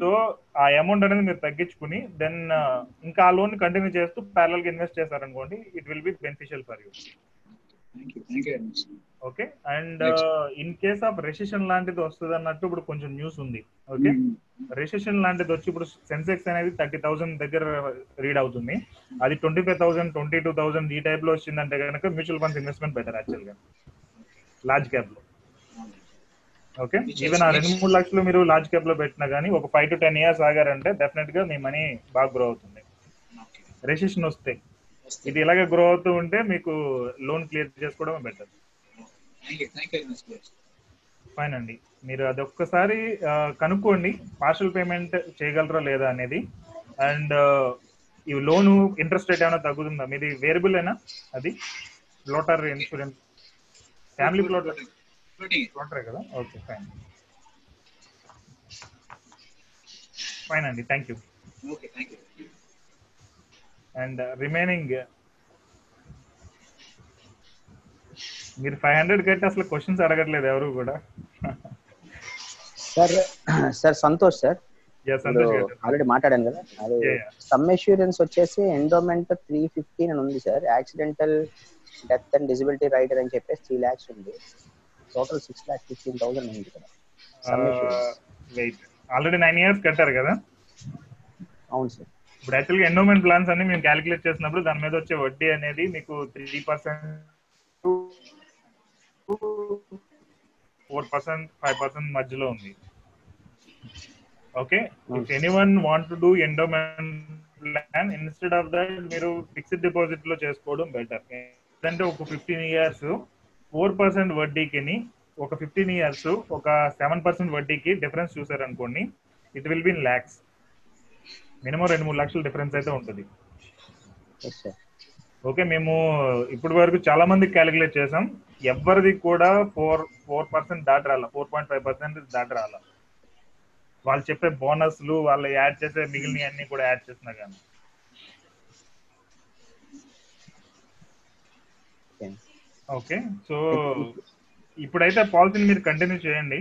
సో ఆ అమౌంట్ అనేది మీరు తగ్గించుకుని దెన్ ఇంకా ఆ లోన్ కంటిన్యూ చేస్తూ ప్యారల్గా ఇన్వెస్ట్ చేశారనుకోండి it will be beneficial for you okay and in case of recession లాంటిది వస్తుంది అన్నట్టు ఇప్పుడు కొంచెం న్యూస్ ఉంది. ఓకే రెసిషన్ లాంటిది వచ్చి ఇప్పుడు సెన్సెక్స్ అనేది థర్టీ థౌసండ్ దగ్గర రీడ్ అవుతుంది. అది twenty five thousand twenty two thousand ఈ టైప్లో వచ్చిందంటే కనుక మ్యూచువల్ ఫండ్స్ ఇన్వెస్ట్మెంట్ బెటర్ యాక్చువల్గా. లార్జ్ క్యాప్లో. ఓకే? ఈవెన్ ఆ రెండు మూడు లక్షలు మీరు లార్జ్ క్యాప్లో పెట్టినా కానీ ఒక ఫైవ్ టు టెన్ ఇయర్స్ ఆగారంటే డెఫినెట్గా మీ మనీ బాగా గ్రో అవుతుంది. రెసిషన్ వస్తే ఇది ఇలాగే గ్రో అవుతూ ఉంటే మీకు లోన్ క్లియర్ చేసుకోవడం బెటర్ ఫైన్ అండి. మీరు అది ఒక్కసారి ఆ, కనుక్కోండి. పార్షల్ పేమెంట్ చేయగలరా లేదా అనేది. అండ్ ఈ లోన్ ఇంట్రెస్ట్ రేట్ ఏమైనా తగ్గుతుందా? మీది వేరియబుల్ అయినా అది? ఫ్లోటర్ ఇన్సూరెన్స్ ఫ్యామిలీ ఫ్లోటర్ ఫ్లోటరే కదా? ఓకే ఫైన్ ఫైన్ అండి thank you okay thank you and remaining మీరు ఫైవ్ హండ్రెడ్ కట్టి అసలు క్వశ్చన్స్ అడగట్లేదు ఎవరు కూడా. Sir sir Santosh sir yes Santosh గారు. ఆల్రెడీ మాట్లాడాను కదా. అది. సమ్ ఇన్సూరెన్స్ వచ్చేసి ఎండోమెంట్ త్రీ ఫిఫ్టీన్ అని ఉంది sir accidental death and disability rider అని చెప్పేసి త్రీ ల్యాక్స్ ఉంది. Total six lakhs fifteen thousand ఉంది కదా వెయిట్ ఆల్రెడీ నైన్ ఇయర్స్ కట్టారు కదా? అవును సార్. ఇప్పుడు యాక్చువల్గా ఎండోమెంట్ ప్లాన్స్ అన్ని మేము క్యాలిక్యులేట్ చేసినప్పుడు దాని మీద వచ్చే వడ్డీ అనేది మీకు three percent four percent five percent మధ్యలో ఉంది. Okay if anyone want to do endowment plan instead of that మీరు ఫిక్స్డ్ డిపాజిట్లో చేసుకోవడం బెటర్ ఎందుకంటే ఒక ఫిఫ్టీన్ ఇయర్స్ ఫోర్ పర్సెంట్ వడ్డీకి ఒక ఫిఫ్టీన్ ఇయర్స్ ఒక సెవెన్ పర్సెంట్ వడ్డీకి difference చూసారనుకోండి it will be in lakhs minimum రెండు మూడు లక్షల డిఫరెన్స్ అయితే ఉంటుంది. ఓకే మేము ఇప్పటి వరకు చాలా మందికి క్యాలిక్యులేట్ చేసాం. ఎవరిది కూడా ఫోర్ ఫోర్ పర్సెంట్ దాటి రాల ఫోర్ పాయింట్ ఫైవ్ పర్సెంట్ దాటి రాల. వాళ్ళు చెప్పే బోనస్లు వాళ్ళు యాడ్ చేసే మిగిలిన అన్ని కూడా యాడ్ చేసినా కానీ. ఓకే. సో ఇప్పుడైతే పాలసీని మీరు కంటిన్యూ చేయండి.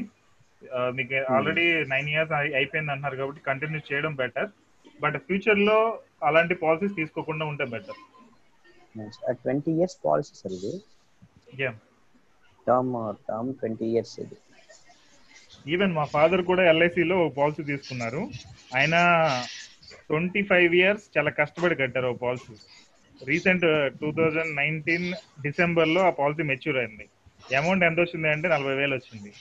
మీకు ఆల్రెడీ నైన్ ఇయర్స్ అయిపోయింది అంటున్నారు కాబట్టి కంటిన్యూ చేయడం బెటర్ బట్ ఫ్యూచర్లో అలాంటి పాలసీస్ తీసుకోకుండా ఉంటే better twenty years policy sir ఇది. Yeah term term twenty years ఇది. ఈవెన్ మా ఫాదర్ కూడా ఎల్ఐసిలో పాలసీ తీసుకున్నారు. ఆయన ట్వంటీ ఫైవ్ ఇయర్స్ చాలా కష్టపడి కట్టారు policy recent two thousand nineteen డిసెంబర్లో ఆ పాలసీ మెచ్యూర్ అయింది. అమౌంట్ ఎంత వచ్చింది అంటే నలభై వేలు వచ్చింది.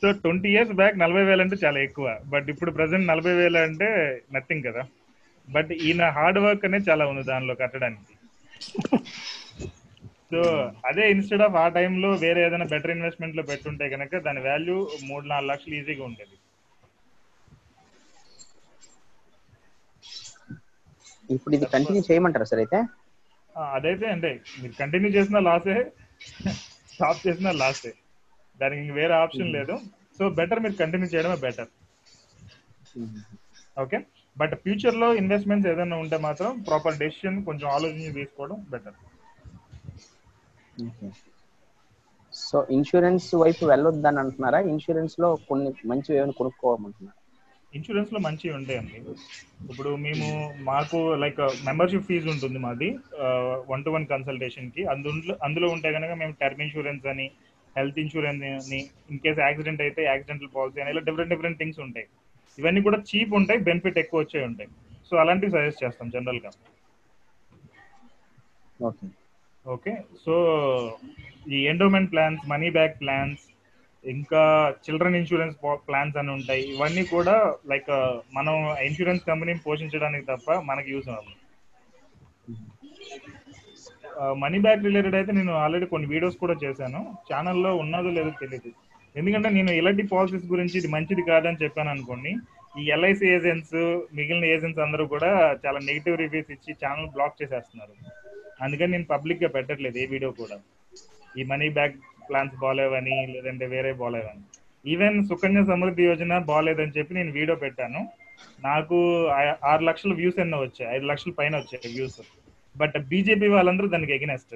సో ట్వంటీ ఇయర్స్ బ్యాక్ నలభై వేలు అంటే చాలా ఎక్కువ. బట్ ఇప్పుడు ప్రజెంట్ నలభై వేలు అంటే నథింగ్ కదా. బట్ ఈయన హార్డ్ వర్క్ అనేది చాలా ఉంది దానిలో కట్టడానికి. సో అదే ఇన్స్టెడ్ ఆఫ్ ఆ టైంలో వేరే ఏదైనా బెటర్ ఇన్వెస్ట్మెంట్లో పెట్టుంటే కనుక దాని వాల్యూ మూడు నాలుగు లక్షలు ఈజీగా ఉండేది. ఇప్పుడు ఇది కంటిన్యూ చేయమంటారా సార్ అయితే? అదైతే అంటే మీరు కంటిన్యూ చేసిన లాసే స్టాప్ చేసిన లాసే దానికి వేరే ఆప్షన్ లేదు. సో బెటర్ మీరు కంటిన్యూ చేయడమే బెటర్ ఓకే బట్ ఫ్యూచర్లో ఇన్వెస్ట్మెంట్స్ ఏదైనా ఉంటే మాత్రం ప్రాపర్ డెసిషన్ కొంచెం ఆలోచించి తీసుకోవడం బెటర్ సో ఇన్సూరెన్స్ వైపు వెళ్ళొద్దని అంటున్నారా? ఇన్సూరెన్స్లో కొన్ని మంచివి ఏమైనా కొనుక్కోమంటున్నారా ఇన్సూరెన్స్లో మంచివి ఉంటాయండి. ఇప్పుడు మేము మాకు లైక్ మెంబర్షిప్ ఫీజు ఉంటుంది మాది వన్ టు వన్ కన్సల్టేషన్కి. అందులో అందులో ఉంటే కనుక మేము టర్మ్ ఇన్సూరెన్స్ అని హెల్త్ ఇన్సూరెన్స్ అని ఇన్ కేస్ యాక్సిడెంట్ అయితే యాక్సిడెంటల్ పాలసీ అని ఇలా డిఫరెంట్ డిఫరెంట్ థింగ్స్ ఉంటాయి. ఇవన్నీ కూడా చీప్ ఉంటాయి బెనిఫిట్ ఎక్కువ వచ్చే ఉంటాయి. సో అలాంటివి సజెస్ట్ చేస్తాం జనరల్గా ఓకే. ఓకే? సో ఈ endowment plans money back plans ఇంకా చిల్డ్రన్ ఇన్సూరెన్స్ ప్లాన్స్ అని ఉంటాయి. ఇవన్నీ కూడా లైక్ మనం ఇన్సూరెన్స్ కంపెనీని పోషించడానికి తప్ప మనకి యూస్ అవ్వదు మనీ బ్యాక్ రిలేటెడ్ అయితే నేను ఆల్రెడీ కొన్ని వీడియోస్ కూడా చేశాను. ఛానల్లో ఉన్నదో లేదో తెలియదు ఎందుకంటే నేను ఇలాంటి పాలసీస్ గురించి ఇది మంచిది కాదని చెప్పాను అనుకోండి ఈ ఎల్ఐసి ఏజెంట్స్ మిగిలిన ఏజెంట్స్ అందరూ కూడా చాలా నెగిటివ్ రివ్యూస్ ఇచ్చి ఛానల్ బ్లాక్ చేసేస్తున్నారు. అందుకని నేను పబ్లిక్గా పెట్టట్లేదు ఏ వీడియో కూడా. ఈ మనీ బ్యాక్ ప్లాన్స్ బాగాలేవని లేదంటే వేరే బాగాలేవని ఈవెన్ సుకన్య సమృద్ధి యోజన బాగాలేదని చెప్పి నేను వీడియో పెట్టాను. నాకు ఆరు లక్షల వ్యూస్ ఎన్నో వచ్చాయి ఐదు లక్షల పైన వచ్చాయి వ్యూస్ బట్ బీజేపీ వాళ్ళందరూ దానికి ఎగినెస్ట్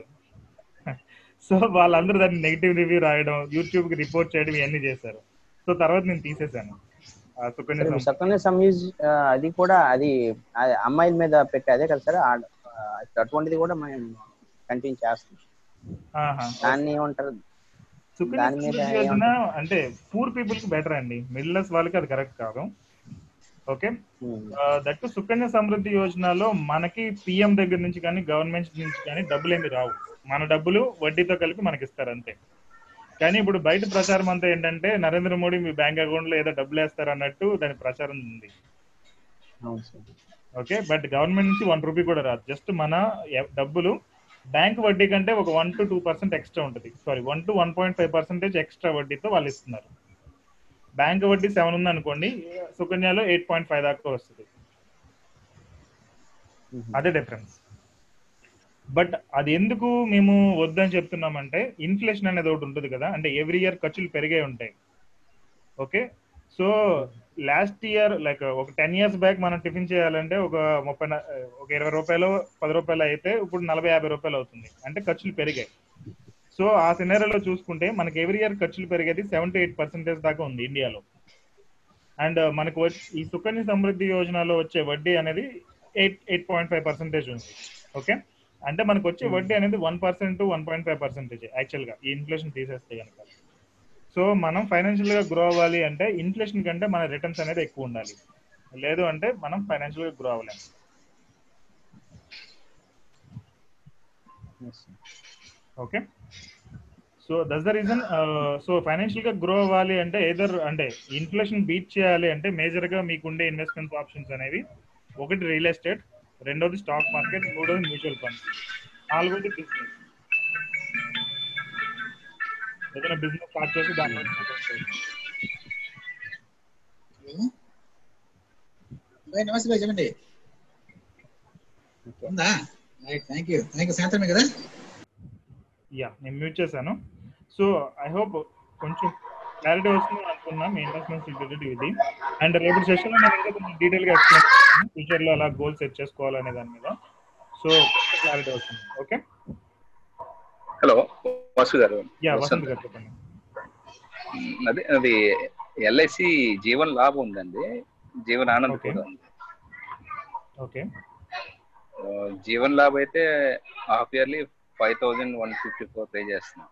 సో వాళ్ళందరూ దాన్ని నెగిటివ్ రివ్యూ రాయడం యూట్యూబ్కి రిపోర్ట్ చేయడం ఇవన్నీ చేశారు. సో తర్వాత నేను తీసేశాను. సుకన్య సంయూజ్ అది కూడా అది అమ్మాయిల మీద పెట్టి అదే కదా సార్ అటువంటిది కూడా మేము కంటిన్యూ చేస్తాం. దాన్ని ఏమంటారు సుకన్య దాని మీద సమృద్ధి యోజన? అంటే పూర్ పీపుల్కి బెటర్ అండి. మిడిల్ క్లాస్ వాళ్ళకి అది కరెక్ట్ కాదు. Okay um, that Sukanya Samriddhi యోజనలో మనకి పిఎం దగ్గర నుంచి కానీ గవర్నమెంట్ నుంచి కానీ డబ్బులు ఏమి రావు. మన డబ్బులు వడ్డీతో కలిపి మనకి ఇస్తారు అంతే. కానీ ఇప్పుడు బయట ప్రచారం అంతా ఏంటంటే నరేంద్ర మోడీ మీ బ్యాంక్ అకౌంట్లో ఏదో డబ్బులు వేస్తారు అన్నట్టు దాని ప్రచారం ఉంది. ఓకే బట్ గవర్నమెంట్ నుంచి వన్ రూపీ కూడా రాదు. జస్ట్ మన డబ్బులు బ్యాంక్ వడ్డీ కంటే ఒక one to two percent extra ఉంటుంది. Sorry one to one point five percentage extra వడ్డీతో వాళ్ళు ఇస్తున్నారు. బ్యాంక్ వడ్డీ సెవెన్ ఉంది అనుకోండి సుకన్యలో ఎయిట్ పాయింట్ ఫైవ్ దాకా వస్తుంది. అదే డిఫరెన్స్ బట్ అది ఎందుకు మేము వద్దని చెప్తున్నామంటే ఇన్ఫ్లేషన్ అనేది ఒకటి ఉంటుంది కదా అంటే ఎవ్రీ ఇయర్ ఖర్చులు పెరిగే ఉంటాయి. Okay so last year like ఒక టెన్ ఇయర్స్ బ్యాక్ మనం టిఫిన్ చేయాలంటే ఒక ముప్పై ఒక ఇరవై రూపాయలు పది రూపాయలు అయితే ఇప్పుడు నలభై యాభై రూపాయలు అవుతుంది. అంటే ఖర్చులు పెరిగాయి. సో ఆ సినారీలో చూసుకుంటే మనకి ఎవ్రీ ఇయర్ ఖర్చులు పెరిగేది సెవెంటీ ఎయిట్ పర్సెంటేజ్ దాకా ఉంది ఇండియాలో. అండ్ uh, మనకు ఈ సుకన్య సమృద్ధి యోజనలో వచ్చే వడ్డీ అనేది eight eight point five percentage ఉంది. ఓకే అంటే మనకు వచ్చే వడ్డీ అనేది one percent one point five percentage యాక్చువల్గా ఈ ఇన్ఫ్లేషన్ తీసేస్తే కనుక సో మనం ఫైనాన్షియల్గా గ్రో అవ్వాలి అంటే ఇన్ఫ్లేషన్ కంటే మన రిటర్న్స్ అనేది ఎక్కువ ఉండాలి. లేదు అంటే మనం ఫైనాన్షియల్గా grow అవ్వలేము okay so that's the reason so ఫైనాన్షియల్గా గ్రో అవ్వాలి అంటే ఏదర్ అంటే ఇన్ఫ్లేషన్ బీట్ చేయాలి అంటే మేజర్గా మీకుండే ఇన్వెస్ట్మెంట్ ఆప్షన్స్ అనేవి. ఒకటి రియల్ ఎస్టేట్ రెండోది స్టాక్ మార్కెట్ మూడోది మ్యూచువల్ ఫండ్స్ నాలుగోది బిజినెస్ ఏదైనా బిజినెస్ స్టార్ట్ చేసి బాయ్ నమస్తే చెప్పండి. ఉందా? Right thank you thank you సాయంత్రమే కదా? యా నేను మ్యూట్ చేశాను. సో ఐ హోప్ కొంచెం క్లారిటీ వస్తుంది అనుకున్నా. మీ ఇన్వెస్ట్మెంట్ రిలేటెడ్ ఇది. అండ్ రేపు సెషన్ నేను ఇంకా కొంచెం డీటెయిల్గా ఎక్స్ప్లెయిన్ చేస్తాను. ఫ్యూచర్లో అలా గోల్ సెట్ చేసుకోవాలనే దాని మీద. సో క్లారిటీ వస్తుంది. Okay hello Vasu garu. అదే అది ఎల్ఐసి జీవన్ లాభ్ ఉందండి. జీవన్ ఆనంద్. కూడా ఉంది. ఓకే. జీవన్ లాభ్ అయితే half yearly five thousand one fifty four pay చేస్తున్నాం.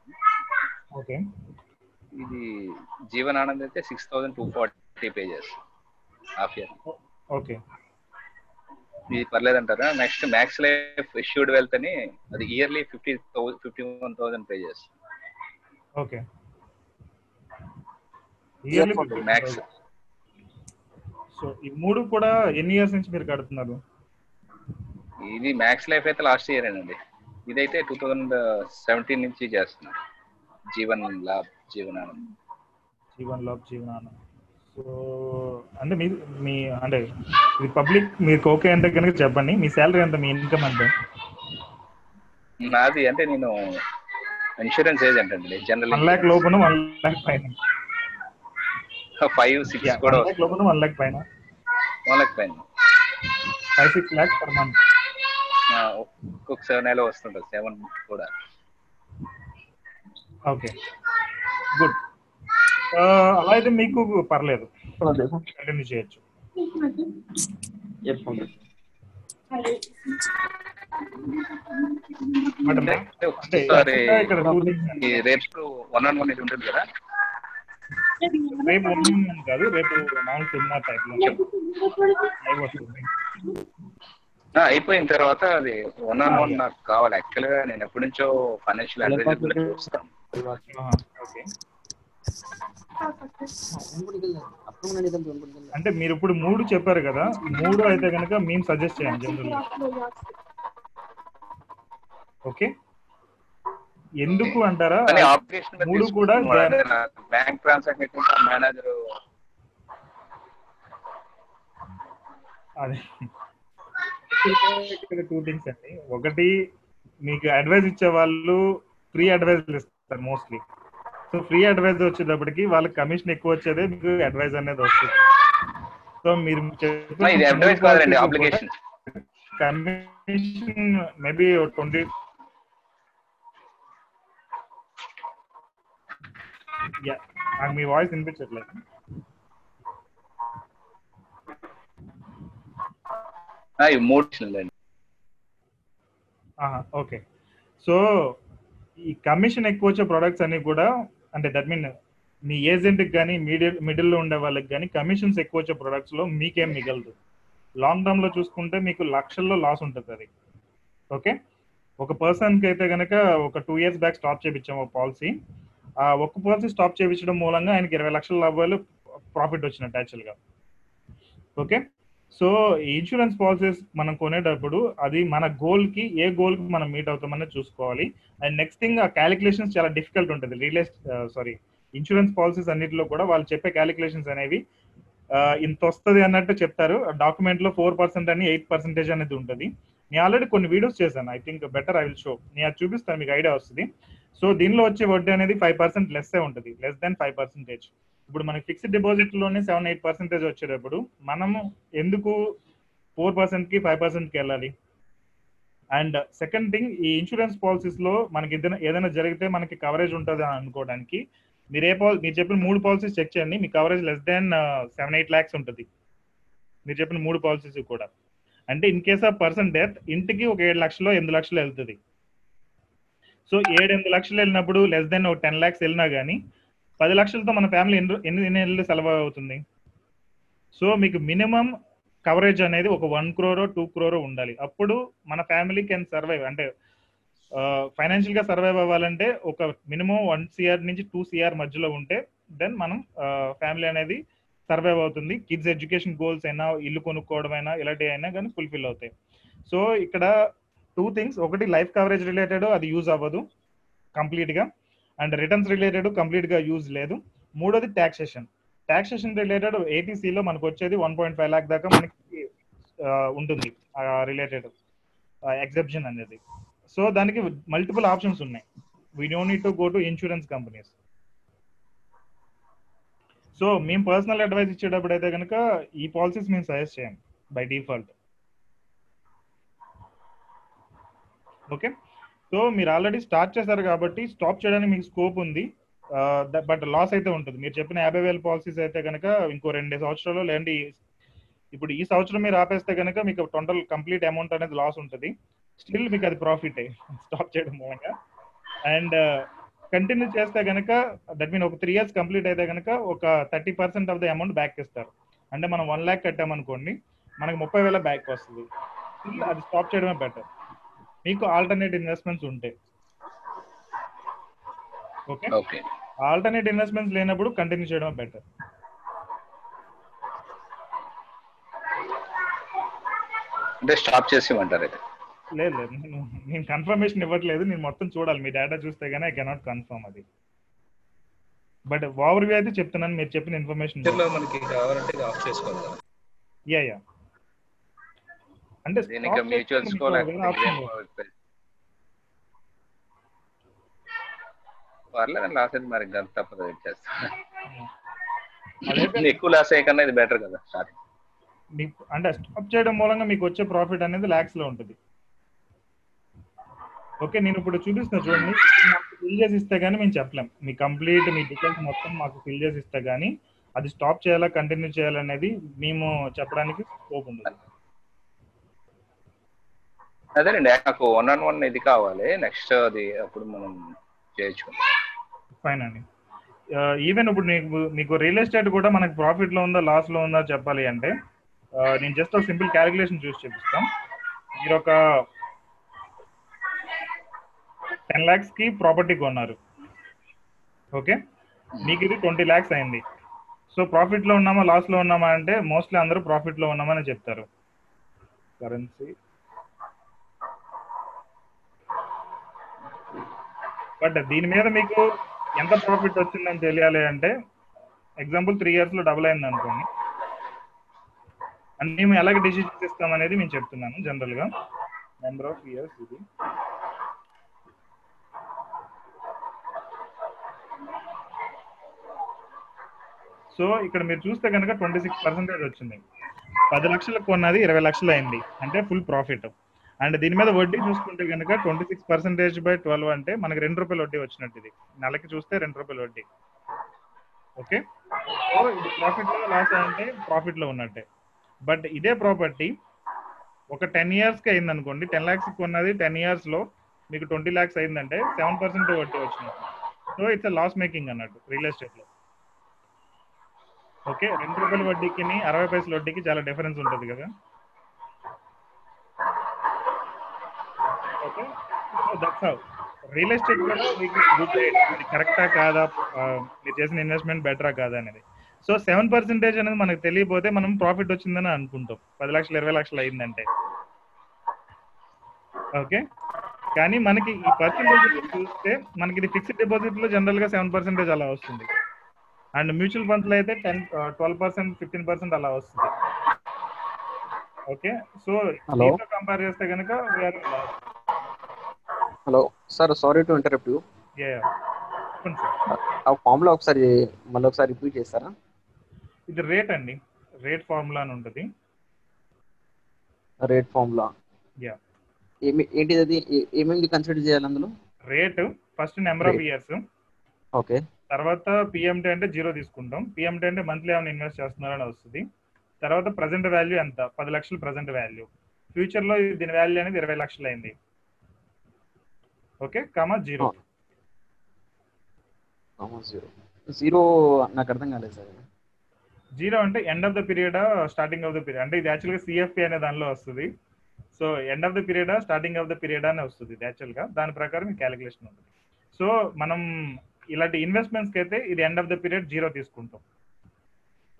ఓకే. ఇది జీవన్ ఆనంద్ అయితే six thousand two forty pay చేస్తాం హాఫ్ ఇయర్ ఓకే. ఇది పర్లేదంటారా? Next Max Life issued wealth అని అది yearly fifty fifty one thousand pay చేస్తాం. ఓకే. మ్యాక్స్ సో ఈ మూడు కూడా ఎన్ని ఇయర్స్ నుంచి మీరు కడుతున్నారు? ఇది మ్యాక్స్ లైఫ్ అయితే లాస్ట్ ఇయర్ అండి. ఇదైతే టూ థౌజండ్ సెవెంటీన్ నుంచి చేస్తున్నాం జీవన్ లాభ్ జీవన్ ఆనంద్ జీవన్ లాభ్ జీవనానంద్. సో అంటే మీ మీ అంటే ఇది పబ్లిక్ మీకు ఓకే అంటే కనుక చెప్పండి. మీ శాలరీ ఎంత మీ ఇన్కమ్ అంటే నాది అంటే నేను ఇన్సూరెన్స్ ఏజెంట్ అండి. జనరల్ వన్ ల్యాక్ లోపల వన్ ల్యాక్ పైన. ఫైవ్ సిక్స్ కూడా లోపల వన్ ల్యాక్ పైన. వన్ ల్యాక్ పైన. Five six lakhs per month. ఒక్కొక్క సెవెన్ నెల వస్తుంటుంది. సెవెన్ కూడా. ఓకే. గుడ్. అలా అయితే మీకు పర్లేదు. కంటిన్యూ చేయొచ్చు. రేపు వన్ ఆన్ వన్ ఇది ఉంటుంది కదా? రేపు వన్ కాదు రేపు మామూలు సెమినార్ టైప్లో అయిపోయిన తర్వాత అది వన్ ఆన్ వన్ నాకు కావాలి. యాక్చువల్గా నేను ఎప్పటి నుంచో ఫైనాన్షియల్ అడ్వైజర్ చూస్తాను. ఓకే అంటే మీరు ఇప్పుడు మూడు చెప్పారు కదా మూడు అయితే కనుక మేము సజెస్ట్ చేయండి జనరల్ ఓకే? ఎందుకు అంటారా? మూడు కూడా బ్యాంక్ ట్రాన్సాక్షన్ మేనేజర్ అదే. ఇక్కడ టూ థింగ్స్ అండి. ఒకటి మీకు అడ్వైస్ ఇచ్చే వాళ్ళు ఫ్రీ అడ్వైజ్ ఇస్తారు మోస్ట్లీ సో ఫ్రీ అడ్వైజ్ వచ్చేటప్పటికి వాళ్ళకి కమిషన్ ఎక్కువ వచ్చేదే మీకు అడ్వైజ్ అనేది వస్తుంది. సో మీరు కమిషన్ మేబీ ట్వంటీ నాకు మీ వాయిస్ వినిపించట్లేదు. ఓకే సో ఈ కమిషన్ ఎక్కువ వచ్చే ప్రొడక్ట్స్ అన్ని కూడా అంటే దట్ మీన్ మీ ఏజెంట్ కానీ మిడిల్ మిడిల్లో ఉండే వాళ్ళకి కానీ కమిషన్స్ ఎక్కువ వచ్చే ప్రొడక్ట్స్లో మీకేం మిగలదు. లాంగ్ టర్మ్లో చూసుకుంటే మీకు లక్షల్లో లాస్ ఉంటుంది అది. ఓకే ఒక పర్సన్కి అయితే కనుక ఒక టూ ఇయర్స్ బ్యాక్ స్టాప్ చేయించాము ఒక పాలసీ ఆ ఒక్క పాలసీ స్టాప్ చేయించడం మూలంగా ఆయనకి ఇరవై లక్షల లాభాలు ప్రాఫిట్ వచ్చినట్టు యాక్చువల్గా ఓకే సో ఈ ఇన్సూరెన్స్ పాలసీస్ మనం కొనేటప్పుడు అది మన గోల్కి ఏ గోల్కి మనం మీట్ అవుతామని చూసుకోవాలి. అండ్ నెక్స్ట్ థింగ్ ఆ క్యాలిక్యులేషన్స్ చాలా డిఫికల్ట్ ఉంటుంది. రియలైజ్ సారీ ఇన్సూరెన్స్ పాలసీస్ అన్నిటిలో కూడా వాళ్ళు చెప్పే క్యాలిక్యులేషన్స్ అనేవి ఇంత వస్తుంది అన్నట్టు చెప్తారు. డాక్యుమెంట్లో ఫోర్ పర్సెంట్ అని ఎయిట్ పర్సెంటేజ్ అనేది ఉంటుంది. నేను ఆల్రెడీ కొన్ని వీడియోస్ చేశాను. I think better I will show నేను అది చూపిస్తాను మీకు ఐడియా వస్తుంది. సో దీనిలో వచ్చే వడ్డీ అనేది ఫైవ్ పర్సెంట్ లెస్ ఉంటుంది. లెస్ దెన్ ఫైవ్ పర్సెంటేజ్ ఇప్పుడు మనకి ఫిక్స్డ్ డిపాజిట్లోనే సెవెన్ ఎయిట్ పర్సెంటేజ్ వచ్చేటప్పుడు మనము ఎందుకు ఫోర్ పర్సెంట్కి ఫైవ్ పర్సెంట్కి వెళ్ళాలి? అండ్ సెకండ్ థింగ్ ఈ ఇన్సూరెన్స్ పాలసీస్లో మనకి ఏదైనా ఏదైనా జరిగితే మనకి కవరేజ్ ఉంటుంది అని అనుకోవడానికి మీరు ఏ పాలసీ మీరు చెప్పిన మూడు పాలసీస్ చెక్ చేయండి. మీ coverage less than seven eight lakhs ఉంటుంది. మీరు చెప్పిన మూడు పాలసీస్ కూడా. అంటే in case of person death ఇంటికి ఒక ఏడు లక్షలు ఎనిమిది లక్షలు వెళ్తుంది. సో ఏడు ఎనిమిది లక్షలు వెళ్ళినప్పుడు లెస్ దెన్ ఒక టెన్ ల్యాక్స్ వెళ్ళినా కానీ పది లక్షలతో మన ఫ్యామిలీ ఎన్ని ఎన్ని నెలలు సెలవు అవుతుంది? సో మీకు మినిమం కవరేజ్ అనేది ఒక వన్ క్రోరో టూ క్రోరో ఉండాలి. అప్పుడు మన ఫ్యామిలీ కెన్ సర్వైవ్ అంటే ఫైనాన్షియల్గా సర్వైవ్ అవ్వాలంటే ఒక మినిమం వన్ సిఆర్ నుంచి టూ సిఆర్ మధ్యలో ఉంటే దెన్ మనం ఫ్యామిలీ అనేది సర్వైవ్ అవుతుంది. కిడ్స్ ఎడ్యుకేషన్ గోల్స్ అయినా ఇల్లు కొనుక్కోవడం అయినా ఇలాంటివి అయినా కానీ ఫుల్ఫిల్ అవుతాయి. సో ఇక్కడ టూ థింగ్స్ ఒకటి లైఫ్ కవరేజ్ రిలేటెడ్ అది యూజ్ అవ్వదు. కంప్లీట్గా. అండ్ రిటర్న్స్ రిలేటెడ్ కంప్లీట్గా యూజ్ లేదు. మూడోది టాక్సేషన్ టాక్సేషన్ రిలేటెడ్ ఏటీసీలో మనకు వచ్చేది వన్ పాయింట్ ఫైవ్ లాక్ దాకా మనకి ఆ, ఉంటుంది. రిలేటెడ్ ఎగ్జెప్షన్ అనేది. సో దానికి మల్టిపుల్ ఆప్షన్స్ ఉన్నాయి. We don't need to go to insurance companies so మేము పర్సనల్ అడ్వైస్ ఇచ్చేటప్పుడు అయితే కనుక ఈ పాలసీస్ మేము సజెస్ట్ చేయం బై డిఫాల్ట్ ఓకే సో మీరు ఆల్రెడీ స్టార్ట్ చేశారు కాబట్టి స్టాప్ చేయడానికి మీకు స్కోప్ ఉంది. బట్ లాస్ అయితే ఉంటుంది. మీరు చెప్పిన యాభై వేల పాలసీస్ అయితే కనుక ఇంకో రెండు సంవత్సరాలు లేదంటే ఇప్పుడు ఈ సంవత్సరం మీరు ఆపేస్తే కనుక మీకు టోటల్ కంప్లీట్ అమౌంట్ అనేది లాస్ ఉంటుంది. స్టిల్ మీకు అది ప్రాఫిట్. స్టాప్ చేయడం మూలంగా. అండ్ కంటిన్యూ చేస్తే కనుక దట్ మీన్ ఒక త్రీ ఇయర్స్ కంప్లీట్ అయితే కనుక ఒక thirty percent of the amount back ఇస్తారు. అంటే మనం వన్ ల్యాక్ కట్టామనుకోండి మనకి ముప్పై వేల బ్యాక్ వస్తుంది. అది స్టాప్ చేయడమే బెటర్. మీకు ఆల్టర్నేట్ ఇన్వెస్ట్మెంట్స్ ఉంటాయి ఓకే ఓకే ఆల్టర్నేట్ ఇన్వెస్ట్మెంట్స్ లేనప్పుడు కంటిన్యూ చేయడం బెటర్ అంటే స్టాప్ చేసి ఇవ్వమంటారు అయితే. లేదు లేదు. నేను నేను కన్ఫర్మేషన్ ఇవ్వట్లేదు. నేను మొత్తం చూడాలి. మీ డేటా చూస్తే గానీ ఐ కెనాట్ కన్ఫర్మ్ అది. బట్ ఓవర్ వ్యూ అయితే చెప్తున్నాను. మీరు చెప్పిన ఇన్ఫర్మేషన్ మనకి కావాలంటే ఆఫ్ చేసుకోవాలి యా యా అంటే మ్యూచువల్స్ లాస్ అయితే మరి గంత తప్పదు చేస్తా. ఎక్కువ లాస్ అయ్యే కన్నా ఇది బెటర్ కదా మీకు అంటే స్టాప్ చేయడం మూలంగా మీకు వచ్చే ప్రాఫిట్ అనేది లాక్స్లో ఉంటుంది. ఓకే నేను ఇప్పుడు చూపిస్తున్నా చూడండి. ఫిల్ చేసి ఇస్తే గానీ మేము చెప్పలేం. మీ కంప్లీట్ మీ డీటెయిల్స్ మొత్తం మాకు ఫిల్ చేసి ఇస్తే గానీ అది స్టాప్ చేయాలా కంటిన్యూ చేయాలనేది మేము చెప్పడానికి స్కోప్ ఉండదు. అదేనండి నాకు వన్ ఆన్ వన్ ఇది కావాలి. నెక్స్ట్ అది అప్పుడు మనం చేయొచ్చు ఫైన్ అండి. ఈవెన్ ఇప్పుడు మీకు మీకు రియల్ ఎస్టేట్ కూడా మనకు ప్రాఫిట్లో ఉందా లాస్లో ఉందా చెప్పాలి అంటే నేను జస్ట్ ఒక సింపుల్ క్యాలిక్యులేషన్ చూసి చూపిస్తాం. మీరు ఒక టెన్ ల్యాక్స్కి ప్రాపర్టీ కొన్నారు. ఓకే మీకు ఇది ట్వంటీ ల్యాక్స్ అయింది. సో ప్రాఫిట్లో ఉన్నామా లాస్లో ఉన్నామా అంటే మోస్ట్లీ అందరూ ప్రాఫిట్లో ఉన్నామని చెప్తారు. కరెన్సీ బట్ దీని మీద మీకు ఎంత ప్రాఫిట్ వచ్చిందని తెలియాలి అంటే ఎగ్జాంపుల్ త్రీ ఇయర్స్లో డబుల్ అయింది అనుకోండి. అండ్ మేము ఎలాగ డిసిజన్ ఇస్తాం అనేది మేము చెప్తున్నాను జనరల్గా. నెంబర్ ఆఫ్ ఇయర్స్ ఇది. సో ఇక్కడ మీరు చూస్తే కనుక ట్వంటీ సిక్స్ పర్సెంటేజ్ వచ్చింది. పది లక్షలకు కొన్నది ఇరవై లక్షలు అయింది. అంటే ఫుల్ ప్రాఫిట్ అండ్ దీని మీద వడ్డీ చూసుకుంటే కనుక twenty six percentage by twelve అంటే మనకి రెండు రూపాయలు వడ్డీ వచ్చినట్టు ఇది. నెలకి చూస్తే రెండు రూపాయలు వడ్డీ. ఓకే? సో ఇది ప్రాఫిట్లో లాస్ అంటే ప్రాఫిట్లో ఉన్నట్టే. బట్ ఇదే ప్రాపర్టీ ఒక టెన్ ఇయర్స్కి అయింది అనుకోండి టెన్ లాక్స్ కొన్నది టెన్ ఇయర్స్లో మీకు ట్వంటీ లాక్స్ అయిందంటే సెవెన్ పర్సెంట్ వడ్డీ వచ్చినట్టు సో ఇట్స్ లాస్ మేకింగ్ అన్నట్టు రియల్ ఎస్టేట్లో. ఓకే రెండు రూపాయల వడ్డీకి అరవై పైసల వడ్డీకి చాలా డిఫరెన్స్ ఉంటుంది కదా. Okay. So that's how real estate కూడా మీకు గుడ్ అది కరెక్టా కాదా? మీరు చేసిన ఇన్వెస్ట్మెంట్ బెటరా కాదా అనేది. సో సెవెన్ పర్సెంటేజ్ అనేది మనకు తెలియపోతే మనం ప్రాఫిట్ వచ్చిందని అనుకుంటాం. పది లక్షలు ఇరవై లక్షలు అయిందంటే. ఓకే. కానీ మనకి ఈ పర్సెంటేజ్ చూస్తే మనకి ఇది ఫిక్స్డ్ డిపాజిట్లో జనరల్గా సెవెన్ పర్సెంటేజ్ అలా వస్తుంది. అండ్ మ్యూచువల్ ఫండ్స్లో అయితే ten twelve percent fifteen percent అలా వస్తుంది. ఓకే. సో కంపేర్ చేస్తే కనుక hello. Sir sorry to interrupt you. ఆ ఫార్ములా ఒకసారి మళ్ళీ ఒకసారి రిపీట్ చేస్తారా? ఇది రేట్ అండి. రేట్ ఫార్ములా అని ఉంటుంది. Rate formula. యా. ఏమి ఏంటిది అది? ఏమేమి కన్సిడర్ చేయాలి అందులో? Rate first number of. Years. Okay. తర్వాత పిఎంటీ అంటే జీరో తీసుకుంటాం. పిఎంటీ అంటే మంత్లీ ఏమైనా ఇన్వెస్ట్ చేస్తున్నారని వస్తుంది. తర్వాత ప్రజెంట్ వాల్యూ ఎంత? పది లక్షలు ప్రజెంట్ వాల్యూ. ఫ్యూచర్లో దీని వాల్యూ అనేది ఇరవై లక్షలు అయింది okay comma zero. Zero. Zero నాకు అర్థం కాలేదు సార్ జీరో అంటే end of the period starting of the period అంటే ఇది యాక్చువల్గా సిఎఫ్పి అనే దానిలో వస్తుంది. So end of the period starting of the period అని వస్తుంది ఇది యాక్చువల్గా దాని ప్రకారం క్యాలిక్యులేషన్ ఉంటుంది. సో మనం ఇలాంటి ఇన్వెస్ట్మెంట్స్కి అయితే ఇది end of the period zero తీసుకుంటాం.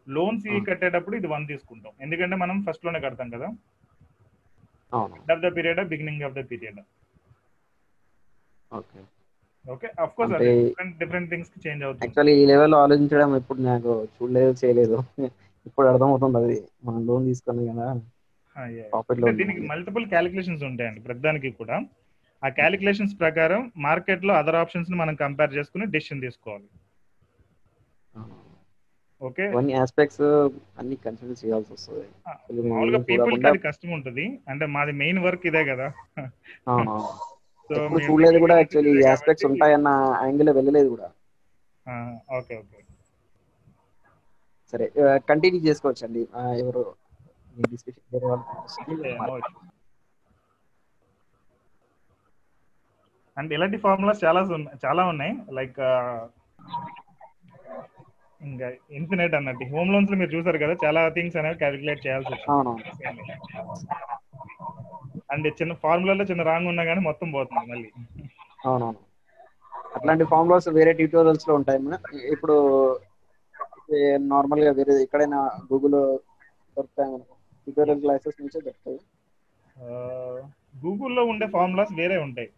Loans Ah. కట్టేటప్పుడు ఇది వన్ తీసుకుంటాం. ఎందుకంటే మనం ఫస్ట్లోనే కడతాం కదా. End of the period beginning of the period okay. Okay of course అంటే- డిఫరెంట్ డిఫరెంట్ థింగ్స్కి చేంజ్ అవుతుంది. యాక్చువల్లీ ఈ లెవెల్లో ఆలోచించడం ఇప్పుడు నాకు చూడలేదు చేయలేదు. ఇప్పుడు అర్థమవుతుంది అది మనం లోన్ తీసుకున్నాం కదా. Ah, దీనికి. మల్టిపుల్ క్యాలిక్యులేషన్స్ ఉంటాయండి ప్రతిదానికి కూడా. ఆ క్యాలిక్యులేషన్స్ ప్రకారం మార్కెట్లో అదర్ ఆప్షన్స్ని మనం కంపేర్ చేసుకుని డెసిషన్ తీసుకోవాలి. ఓకే కొన్ని ఆస్పెక్ట్స్ అన్ని కన్సిడర్ చేయాల్సి వస్తుంది. అసలు మామూలుగా పీపుల్కి అది కష్టం ఉంటుంది. అంటే మాది మెయిన్ వర్క్ ఇదే కదా. ఎప్పుడు చూడలేదు కూడా యాక్చువల్లీ ఈ ఆస్పెక్ట్స్ ఉంటాయన్న యాంగిల్ వెళ్ళలేదు కూడా. Okay okay. సరే కంటిన్యూ చేసుకోవచ్చు అండి ఎవరు డిస్కషన్ వేరే వాళ్ళు అండ్ ఇలాంటి ఫార్ములాస్ చాలా చాలా ఉన్నాయి. లైక్ ఇంకా ఇన్ఫినైట్ అన్నట్టు. హోమ్ లోన్స్లో మీరు చూసారు కదా చాలా థింగ్స్ అనేవి క్యాలిక్యులేట్ చేయాల్సి వచ్చింది. అండ్ చిన్న ఫార్ములాలో చిన్న రాంగ్ ఉన్నా కానీ మొత్తం పోతుంది మళ్ళీ. అవునవును. అట్లాంటి ఫార్ములాస్ వేరే ట్యూటోరియల్స్లో ఉంటాయి. మన ఇప్పుడు నార్మల్గా వేరే ఎక్కడైనా గూగుల్ దొరుకుతాయి మనకు ట్యూటోరియల్ క్లాసెస్ నుంచే దొరుకుతాయి. గూగుల్లో ఉండే ఫార్ములాస్ వేరే ఉంటాయి.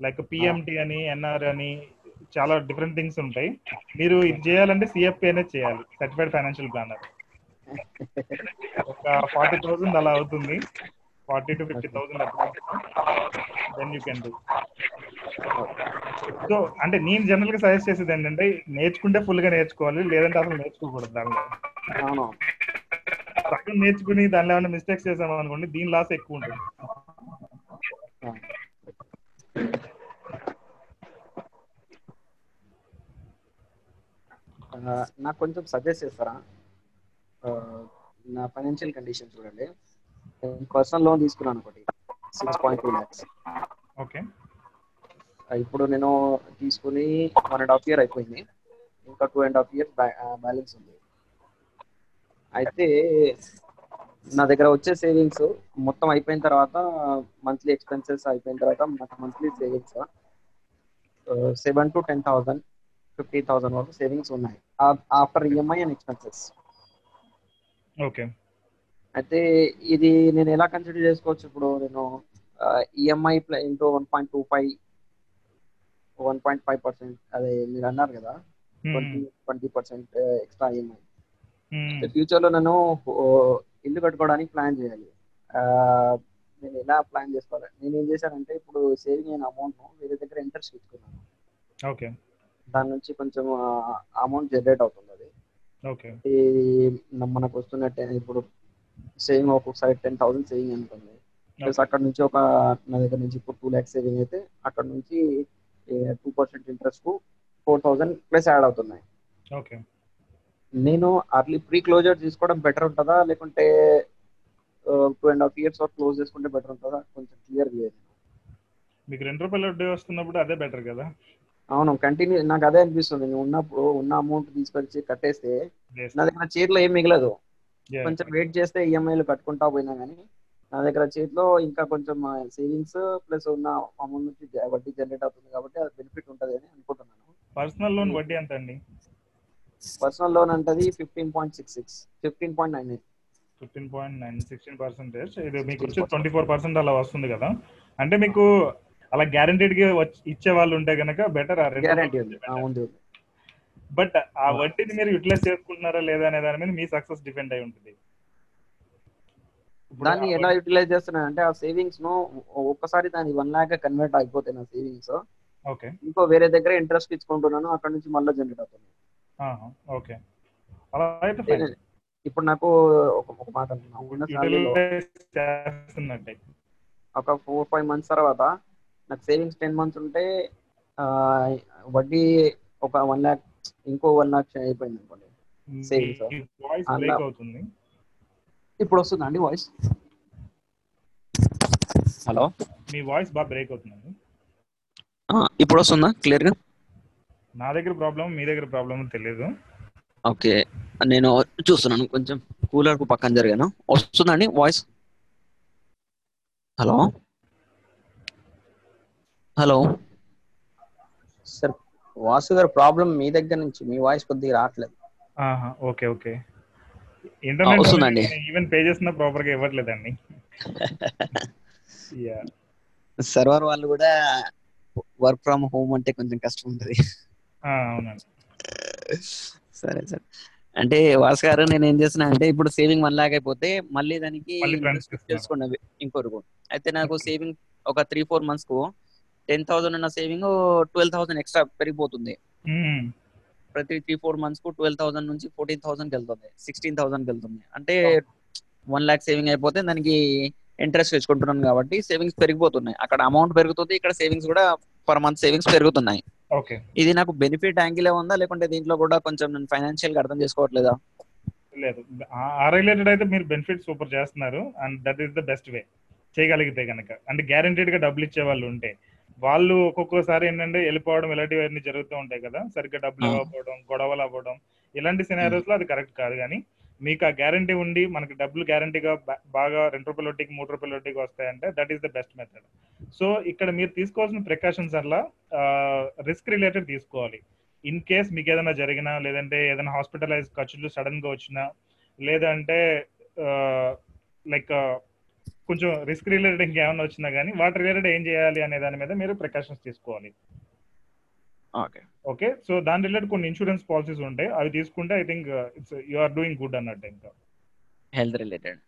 లైక్ పిఎంటి అని ఎన్ఆర్ అని చాలా డిఫరెంట్ థింగ్స్ ఉంటాయి. మీరు ఇది చేయాలంటే సిఎఫ్పి అనేది చేయాలి సర్టిఫైడ్ ఫైనాన్షియల్ ప్లానర్ ఒక ఫార్టీ థౌసండ్ అలా అవుతుంది. Forty to fifty thousand then you can do so అంటే నేను జనరల్గా సజెస్ట్ చేసేది ఏంటంటే నేర్చుకుంటే ఫుల్గా నేర్చుకోవాలి లేదంటే అసలు నేర్చుకోకూడదు దానిలో సగం నేర్చుకుని దానిలో ఏమైనా మిస్టేక్స్ చేసాం అనుకోండి దీని లాస్ ఎక్కువ ఉంటుంది. నాకు కొంచెం సజెస్ట్ చేస్తారా? నా ఫైనాన్షియల్ కండిషన్ చూడండి. పర్సనల్ లోన్ తీసుకున్నాను ఒకటి six point two lakhs okay. ఇప్పుడు నేను తీసుకుని వన్ అండ్ హాఫ్ ఇయర్ అయిపోయింది. ఇంకా two and half year balance ఉంది. అయితే నా దగ్గర వచ్చే సేవింగ్స్ మొత్తం అయిపోయిన తర్వాత మంత్లీ ఎక్స్పెన్సెస్ అయిపోయిన తర్వాత నాకు monthly savings seven to ten thousand fifty thousand వరకు సేవింగ్స్ ఉన్నాయి. After EMI and expenses okay. అయితే ఇది నేను ఎలా కన్సిడర్ చేసుకోవచ్చు? ఇప్పుడు నేను EMI into one point two five one point five percent అదే మీరు అన్నారు కదా twenty twenty percent extra EMI ఫ్యూచర్లో నేను ఇల్లు కట్టుకోవడానికి ప్లాన్ చేయాలి. ఆ, నేను ఎలా ప్లాన్ చేసుకోవాలి? నేను ఏం చేశానంటే ఇప్పుడు సేవింగ్ అయిన అమౌంట్ వేరే దగ్గర ఇంట్రెస్ట్ ఇచ్చుకున్నాను ఓకే. దాని నుంచి కొంచెం అమౌంట్ జనరేట్ అవుతుంది అది. ఓకే. మనకు వస్తున్నట్టే ఇప్పుడు సేవింగ్ ఒక్కొక్కసారి టెన్ థౌసండ్ సేవింగ్ అనుకుంది ప్లస్ అక్కడ నుంచి ఒక నా దగ్గర నుంచి ఇప్పుడు టూ ల్యాక్స్ సేవింగ్ అయితే అక్కడ నుంచి two percent interest four thousand plus add అవుతున్నాయి. ఓకే నేను అర్లీ ప్రీ క్లోజర్ తీసుకోవడం బెటర్ ఉంటుందా? లేకుంటే టూ అండ్ హాఫ్ ఇయర్స్ వరకు క్లోజ్ చేసుకుంటే బెటర్ ఉంటుందా? కొంచెం క్లియర్ లేదు మీకు రెండు రూపాయల వడ్డీ వస్తున్నప్పుడు అదే బెటర్ కదా? అవును కంటిన్యూ నాకు అదే అనిపిస్తుంది. నేను ఉన్నప్పుడు ఉన్న అమౌంట్ తీసుకొచ్చి కట్టేస్తే. నా దగ్గర చేతిలో ఏం మిగలదు. కొంచెం వెయిట్ చేస్తే ఈఎంఐలు కట్టుకుంటా పోయినా కానీ నా దగ్గర చేతిలో ఇంకా కొంచెం సేవింగ్స్ ప్లస్ ఉన్న అమౌంట్ నుంచి వడ్డీ జనరేట్ అవుతుంది కాబట్టి అది బెనిఫిట్ ఉంటుంది అని అనుకుంటున్నాను. పర్సనల్ లోన్ వడ్డీ ఎంత అండి? పర్సనల్ లోన్ అంటది fifteen point six six fifteen point nine fifteen point nine sixteen percentage ఇది మీకు వచ్చి ట్వంటీ ఫోర్ పర్సెంట్ అలా వస్తుంది కదా. అంటే మీకు అలా గ్యారంటీడ్గా ఇచ్చే వాళ్ళు ఉంటే కనుక బెటర్ గ్యారంటీ ఉంది. బట్ ఆ వడ్డీని మీరు యూటిలైజ్ చేసుకుంటున్నారా లేదా అనే దాని మీద మీ సక్సెస్ డిపెండ్ అయి ఉంటుంది. ఇప్పుడు దాన్ని ఎలా యూటిలైజ్ చేస్తున్నాను అంటే ఆ సేవింగ్స్ను ఒక్కసారి దాని వన్ లాక్ కన్వర్ట్ అయిపోతాయి నా సేవింగ్స్. ఓకే. ఇంకో వేరే దగ్గర ఇంట్రెస్ట్ ఇచ్చుకుంటున్నాను అక్కడ నుంచి మళ్ళీ జనరేట్ అవుతుంది. ఓకే. అలా అయితే ఇప్పుడు నాకు ఒక ఒక మాట అంటున్నా. ఉన్న శాలరీలో చేస్తున్నట్టే. ఒక ఫోర్ ఫైవ్ మంత్స్ తర్వాత నాకు సేవింగ్స్ టెన్ మంత్స్ ఉంటే ఆ, వడ్డీ ఒక వన్ ల్యాక్ ఇంకో వన్ ల్యాక్ అయిపోయింది అనుకోండి. బ్రేక్ అవుతుంది. ఇప్పుడు వస్తుందా అండి వాయిస్ హలో మీ వాయిస్ బాగా బ్రేక్ అవుతుందండి. ఇప్పుడు వస్తుందా? క్లియర్గా? నా దగ్గర ప్రాబ్లం మీ దగ్గర ప్రాబ్లం తెలియదు ఓకే. నేను చూస్తున్నాను కొంచెం కూలర్కు పక్కన జరిగాను. వస్తుందండి voice hello hello sir Vasu garu problem మీ దగ్గర నుంచి మీ వాయిస్ కొద్దిగా రావట్లేదు. Okay okay. ఇంటర్నెట్ వస్తుందండి. ఈవెన్ పే చేసిన ప్రాపర్గా ఇవ్వట్లేదండి. సర్వర్ వాళ్ళు కూడా వర్క్ ఫ్రమ్ హోమ్ అంటే కొంచెం కష్టం ఉంటుంది. ఆ, అవునండి. సరే సార్. అంటే వాస్ గారు నేను ఏం చేస్తున్నా అంటే ఇప్పుడు సేవింగ్ వన్ లాక్ అయిపోతే మళ్ళీ దానికి. చేసుకున్నవి ఇంకొరకు అయితే నాకు సేవింగ్ ఒక త్రీ ఫోర్ మంత్స్కు టెన్ థౌసండ్ ఉన్న సేవింగ్ ట్వెల్వ్ థౌసండ్ ఎక్స్ట్రా పెరిగిపోతుంది. ప్రతి త్రీ ఫోర్ మంత్స్కు ట్వెల్వ్ థౌసండ్ నుంచి ఫోర్టీన్ థౌసండ్ వెళ్తుంది. సిక్స్టీన్ థౌసండ్ వెళ్తుంది. అంటే వన్ లాక్ సేవింగ్ అయిపోతే దానికి ఇంట్రెస్ట్ తెచ్చుకుంటున్నాను కాబట్టి సేవింగ్స్ పెరిగిపోతున్నాయి. అక్కడ అమౌంట్ పెరుగుతుంది ఇక్కడ సేవింగ్స్ కూడా పర్ మంత్ సేవింగ్స్ పెరుగుతున్నాయి. ఓకే. ఇది నాకు బెనిఫిట్ యాంగిల్ ఉందా? లేకుంటే దీంట్లో కూడా కొంచెం నేను ఫైనాన్షియల్గా అర్థం చేసుకోవట్లేదా? లేదు. ఆ- ఆ రిలేటెడ్ అయితే మీరు బెనిఫిట్ సూపర్ చేస్తున్నారు. And that is the best way. చేయగలిగితే కనుక అంటే గ్యారంటీడ్గా డబ్బులు ఇచ్చే వాళ్ళు ఉంటే. వాళ్ళు ఒక్కొక్కసారి ఏంటంటే వెళ్ళిపోవడం ఇలాంటివన్నీ జరుగుతూ ఉంటాయి కదా. సరిగ్గా డబ్బులు. ఇవ్వకపోవడం గొడవలు అవ్వడం ఇలాంటి సినారియోస్లో అది కరెక్ట్ కాదు కానీ మీకు ఆ గ్యారంటీ ఉండి మనకి డబ్బులు గ్యారంటీగా బాగా రెండు రూపాయల వడ్డీకి మూడు రూపాయల వడ్డీకి వస్తాయంటే that is the best method so ఇక్కడ మీరు తీసుకోవాల్సిన ప్రికాషన్స్ అలా రిస్క్ రిలేటెడ్ తీసుకోవాలి. ఇన్ కేస్ మీకు ఏదైనా జరిగినా లేదంటే ఏదైనా హాస్పిటలైజ్ ఖర్చులు సడన్గా వచ్చినా లేదంటే లైక్ కొంచెం రిస్క్ రిలేటెడ్ ఇంకేమైనా వచ్చినా కానీ వాటి రిలేటెడ్ ఏం చేయాలి అనే దాని మీద మీరు ప్రికాషన్స్ తీసుకోవాలి. ఓకే. ఓకే? సో దాని రిలేటెడ్ కొన్ని ఇన్సూరెన్స్ పాలసీస్ ఉంటాయి. అవి తీసుకుంటే I think it's you are doing good అన్నట్టు ఇంకా. హెల్త్ రిలేటెడ్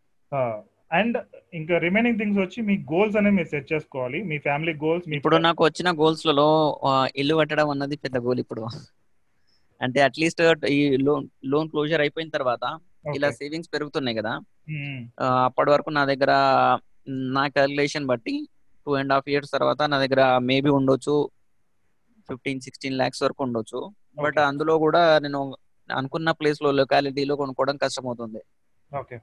అండ్ ఇంకా రిమైనింగ్ థింగ్స్ వచ్చి మీ గోల్స్ అనేవి మీరు సెట్ చేసుకోవాలి. మీ ఫ్యామిలీ గోల్స్ మీ ఇప్పుడు నాకు వచ్చిన గోల్స్ ఆ, ఇల్లు కట్టడం అన్నది పెద్ద గోల్ ఇప్పుడు. అంటే అట్లీస్ట్ ఈ లోన్ లోన్ క్లోజర్ అయిపోయిన తర్వాత ఇలా సేవింగ్స్ పెరుగుతున్నాయి కదా. అప్పటి వరకు నా దగ్గర నా క్యాలిక్యులేషన్ బట్టి టూ అండ్ హాఫ్ ఇయర్స్ తర్వాత నా దగ్గర మేబీ ఉండొచ్చు ఫిఫ్టీన్ సిక్స్టీన్ లాక్స్ వరకు ఉండొచ్చు. బట్. అందులో కూడా నేను అనుకున్న ప్లేస్లో లొకాలిటీలో కొనుక్కోవడం కష్టం అవుతుంది ఓకే.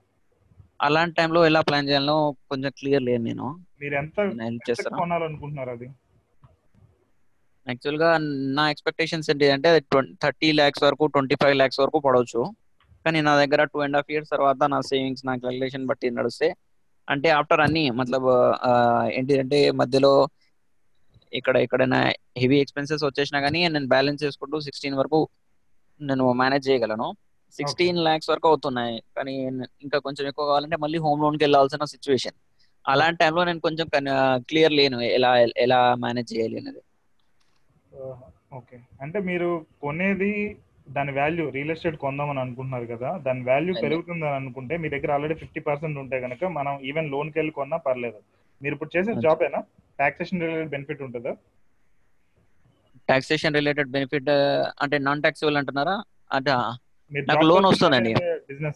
అలాంటి టైంలో ఎలా ప్లాన్ చేయాలో కొంచెం క్లియర్ లేదు నేను. మీరు ఎంత కొనాలనుకుంటున్నారు అది? యాక్చువల్గా నా ఎక్స్పెక్టేషన్స్ ఏంటి అంటే థర్టీ ల్యాక్స్ వరకు ట్వంటీ ఫైవ్ ల్యాక్స్ వరకు పడవచ్చు. కానీ నా దగ్గర టూ అండ్ హాఫ్ ఇయర్స్ తర్వాత నా సేవింగ్స్ నా క్యాలిక్యులేషన్ బట్టి నడిస్తే అంటే ఆఫ్టర్ అన్ని మతలబ్ ఆ, ఏంటి అంటే మధ్యలో ఇక్కడ ఎక్కడైనా హెవీ ఎక్స్పెన్సెస్ వచ్చేసినా కానీ నేను బ్యాలెన్స్ చేసుకుంటూ సిక్స్టీన్ వరకు నేను మేనేజ్ చేయగలను. సిక్స్టీన్ ల్యాక్స్ వరకు అవుతున్నాయి. కానీ ఇంకా కొంచెం ఎక్కువ కావాలంటే మళ్ళీ హోమ్ లోన్కి వెళ్ళాల్సిన సిచ్యువేషన్ అలాంటి టైంలో నేను కొంచెం క్లియర్ లేను ఎలా ఎలా మేనేజ్ చేయాలి అనేది. ఓకే. అంటే మీరు కొనేది దాని వాల్యూ రియల్ ఎస్టేట్ కొందామని అనుకుంటున్నారు కదా దాని వాల్యూ. పెరుగుతుందని అనుకుంటే మీ దగ్గర ఆల్రెడీ ఫిఫ్టీ పర్సెంట్ ఉంటే కనుక మనం ఈవెన్ లోన్కి వెళ్ళి కొన్నా పర్లేదు. మీరు ఇప్పుడు చేసే. జాబ్ ఏనా? టాక్సేషన్ రిలేటెడ్ బెనిఫిట్ ఉంటుందా? టాక్సేషన్ రిలేటెడ్ బెనిఫిట్ అంటే నాన్ ట్యాక్సిబుల్ అంటున్నారా అంటే మీరు నాకు లోన్ వస్తుందండి.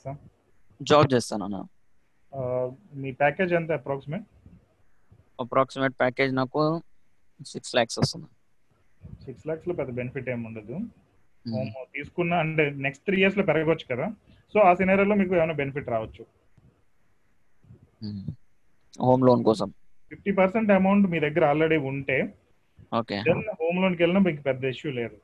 ఆ? జాబ్ చేస్తాను మీ ప్యాకేజ్ ఎంత అప్రాక్సిమేట్ అప్రాక్సిమేట్ ప్యాకేజ్ నాకు సిక్స్ ల్యాక్స్ వస్తుంది. సిక్స్ లాక్స్లో పెద్ద బెనిఫిట్ ఏమి ఉండదు. Hmm. తీసుకున్న అంటే నెక్స్ట్ త్రీ ఇయర్స్లో పెరగవచ్చు కదా. సో ఆ సినారియోలో మీకు ఏమైనా బెనిఫిట్ రావచ్చు. హోమ్ లోన్ కోసం. ఫిఫ్టీ పర్సెంట్ అమౌంట్ మీ దగ్గర ఆల్రెడీ ఉంటే ఓకే దెన్ హోమ్ లోన్కి వెళ్ళినా మీకు పెద్ద ఇష్యూ లేదు.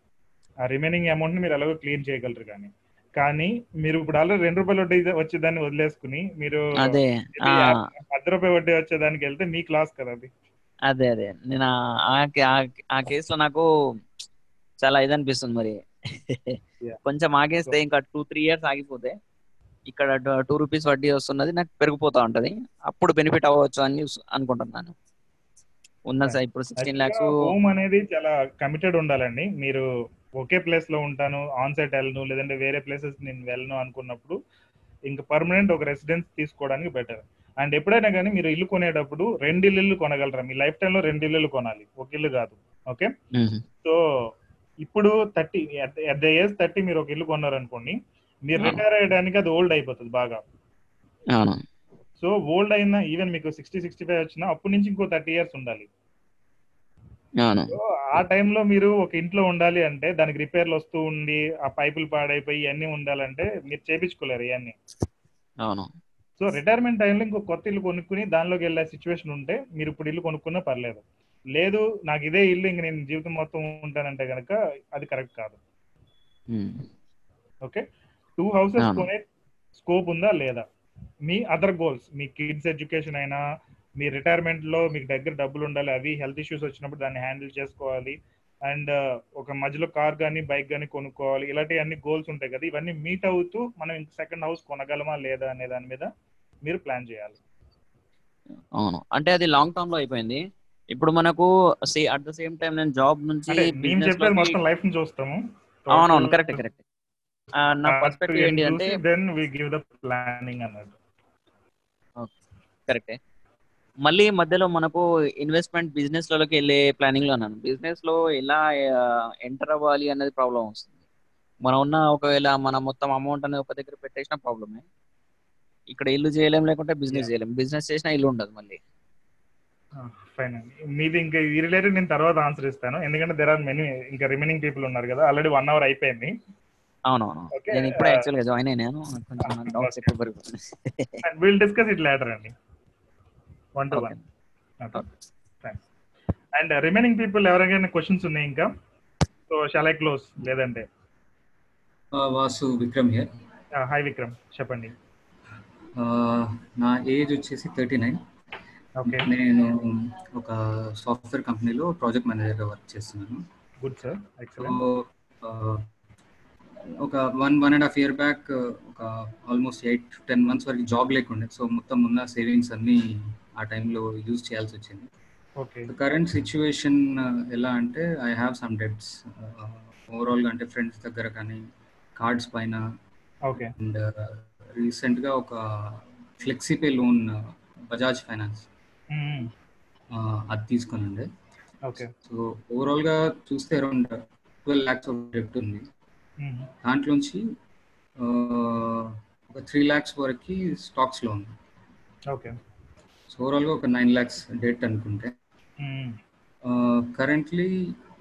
ఆ రిమైనింగ్ అమౌంట్ని మీరు ఎలాగో క్లియర్ చేయగలరు కానీ. కానీ మీరు ఇప్పుడు ఆల్రెడీ రెండు రూపాయల వడ్డీ వచ్చేదాన్ని వదిలేసుకుని మీరు అదే ఇది ఆ, అర్ధ రూపాయి వడ్డీ వచ్చేదానికి వెళ్తే మీ క్లాస్ కదా అది. అదే అదే. నేను ఆ- కేసులో నాకు చాలా ఇది అనిపిస్తుంది మరి. కొంచెం ఆగేస్తే ఇంకా టూ త్రీ ఇయర్స్ ఆగిపోతే ఇక్కడ టూ రూపీస్ వడ్డీ వస్తున్నది నాకు పెరిగిపోతా ఉంటది. అప్పుడు బెనిఫిట్ అవ్వచ్చు అని అనుకుంటున్నాను ఉన్న స- ఇప్పుడు సిక్స్టీన్ ల్యాక్స్ హోమ్ అనేది చాలా కమిటెడ్ ఉండాలండి. మీరు ఒకే ప్లేస్లో ఉంటాను ఆన్ సైట్ వెళ్ళను లేదంటే వేరే ప్లేసెస్ నేను వెళ్ళను అనుకున్నప్పుడు ఇంకా పర్మనెంట్ ఒక రెసిడెన్స్ తీసుకోవడానికి బెటర్ అండ్ ఎప్పుడైనా కానీ మీరు ఇల్లు కొనేటప్పుడు రెండు ఇల్లు కొనగలరా? మీ లైఫ్ టైంలో రెండు ఇల్లు కొనాలి. ఒక ఇల్లు కాదు. ఓకే సో ఇప్పుడు thirty at the age thirty మీరు ఒక ఇల్లు కొన్నారనుకోండి మీరు. రిటైర్ అయ్యడానికి అది ఓల్డ్ అయిపోతుంది బాగా. సో ఓల్డ్ అయినా ఈవెన్ మీకు సిక్స్టీ సిక్స్టీ ఫైవ్ వచ్చినా అప్పటి నుంచి ఇంకో థర్టీ ఇయర్స్ ఉండాలి. ఆ టైంలో మీరు ఒక ఇంట్లో ఉండాలి అంటే దానికి రిపేర్లు వస్తూ ఉండి ఆ పైపులు పాడైపోయి ఇవన్నీ ఉండాలంటే మీరు చేపించుకోలేరు ఇవన్నీ. అవును. సో రిటైర్మెంట్ టైంలో ఇంకో కొత్త ఇల్లు కొనుక్కుని దానిలోకి వెళ్ళే సిచ్యువేషన్ ఉంటే మీరు ఇప్పుడు ఇల్లు కొనుక్కున్నా పర్లేదు. లేదు నాకు ఇదే ఇల్లు ఇంక నేను జీవితం మొత్తం ఉంటానంటే కనుక అది కరెక్ట్ కాదు. ఓకే? Two houses. కొనే స్కోప్ ఉందా? లేదా? మీ అదర్ గోల్స్ మీ కిడ్స్ ఎడ్యుకేషన్ అయినా మీ రిటైర్మెంట్లో మీకు దగ్గర డబ్బులు ఉండాలి అవి హెల్త్ ఇష్యూస్ వచ్చినప్పుడు దాన్ని హ్యాండిల్ చేసుకోవాలి. అండ్ ఒక మధ్యలో కార్ కానీ బైక్ కానీ కొనుక్కోవాలి. ఇలాంటి అన్ని గోల్స్ ఉంటాయి కదా? ఇవన్నీ మీట్ అవుతూ మనం ఇంక సెకండ్ హౌస్ కొనగలమా? లేదా? అనే దాని మీద మీరు ప్లాన్ చేయాలి. అవును. అంటే అది లాంగ్ టర్మ్లో అయిపోయింది. ఇప్పుడు మనకు అట్ ద సేమ్ టైం నేను జాబ్ నుంచి లోకి- మొత్తం లైఫ్ని చూస్తాము. అవునవును కరెక్ట్ కరెక్ట్ నా పర్స్పెక్టివ్ ఏంటి అంటే then we give the planning అన్నట్టు. కరెక్టే మళ్ళీ మధ్యలో మనకు ఇన్వెస్ట్మెంట్ బిజినెస్ లలోకి వెళ్ళే ప్లానింగ్లో ఉన్నాను బిజినెస్లో ఎలా ఎంటర్ అవ్వాలి అనేది ప్రాబ్లం వస్తుంది. మనం ఉన్న ఒకవేళ మనం మొత్తం అమౌంట్ అనేది ఒక దగ్గర పెట్టేసిన ప్రాబ్లమే ఇక్కడ ఇల్లు చేయలేం లేకుంటే బిజినెస్ చేయలేం. బిజినెస్ చేసినా ఇల్లు ఉండదు మళ్ళీ. ఫైన్ అండి. మీది ఇంకా ఈ రిలేటెడ్ నేను తర్వాత ఆన్సర్ ఇస్తాను. ఎందుకంటే దెర్ ఆర్ మెనీ ఇంకా రిమైనింగ్ పీపుల్ ఉన్నారు కదా ఆల్రెడీ వన్ అవర్ అయిపోయింది. అవునవును. నేను ఇప్పుడే uh, యాక్చువల్గా జాయిన్ అయినాను కొంచెం డౌట్స్ ఎక్కువ పెరుగుతున్నాయి. విల్ డిస్కస్ ఇట్ లేటర్ అండి. One two. One and remaining people ఎవరికైనా క్వశ్చన్స్ ఉన్నాయి ఇంకా? సో షాల్ ఐ క్లోజ్ లేదంటే. వాసు విక్రమ్ హియర్ హాయ్ విక్రమ్ చెప్పండి. నా ఏజ్ వచ్చేసి థర్టీ నైన్ నేను ఒక సాఫ్ట్వేర్ కంపెనీలో ప్రాజెక్ట్ మేనేజర్గా వర్క్ చేస్తున్నాను. Good sir. ఒక one one and half year back ఒక ఆల్మోస్ట్ ఎయిట్ టెన్ మంత్స్ వరకు జాబ్ లేకుండే. సో మొత్తం ఉన్న సేవింగ్స్ అన్ని ఆ టైంలో యూజ్ చేయాల్సి వచ్చింది. కరెంట్ సిచ్యువేషన్ ఎలా అంటే ఐ హ్యావ్ సమ్ డెట్స్ ఓవరాల్గా అంటే ఫ్రెండ్స్ దగ్గర కానీ కార్డ్స్ పైన అండ్ రీసెంట్గా ఒక ఫ్లెక్సిపే లోన్ బజాజ్ ఫైనాన్స్ అది తీసుకునండి. ఓకే సో ఓవరాల్గా చూస్తే అరౌండ్ ట్వెల్వ్ ల్యాక్స్ ఆఫ్ డెప్ట్ ఉంది. దాంట్లోంచి ఆ, ఒక త్రీ ల్యాక్స్ వరకు స్టాక్స్లో ఉంది. ఓకే సో ఓవరాల్గా ఒక నైన్ ల్యాక్స్ డెట్ అనుకుంటే currently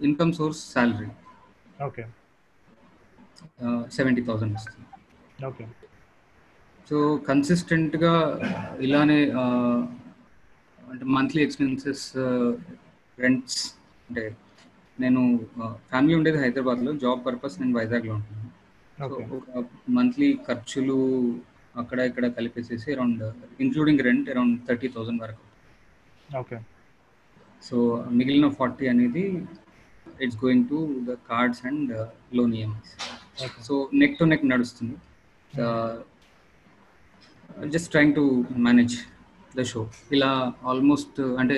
income source salary okay seventy thousand వస్తుంది. ఓకే సో కన్సిస్టెంట్గా ఇలానే అంటే మంత్లీ ఎక్స్పెన్సెస్ రెంట్స్ అంటే నేను ఫ్యామిలీ ఉండేది హైదరాబాద్లో జాబ్ పర్పస్ నేను వైజాగ్లో ఉంటున్నాను. ఒక మంత్లీ ఖర్చులు అక్కడ ఇక్కడ కలిపేసేసి around including rent around thirty thousand వరకు. ఓకే సో మిగిలిన ఫార్టీ అనేది it's going to the cards and loan EMIs okay so neck to neck నడుస్తుంది. Just trying to manage the show ఇలా ఆల్మోస్ట్ అంటే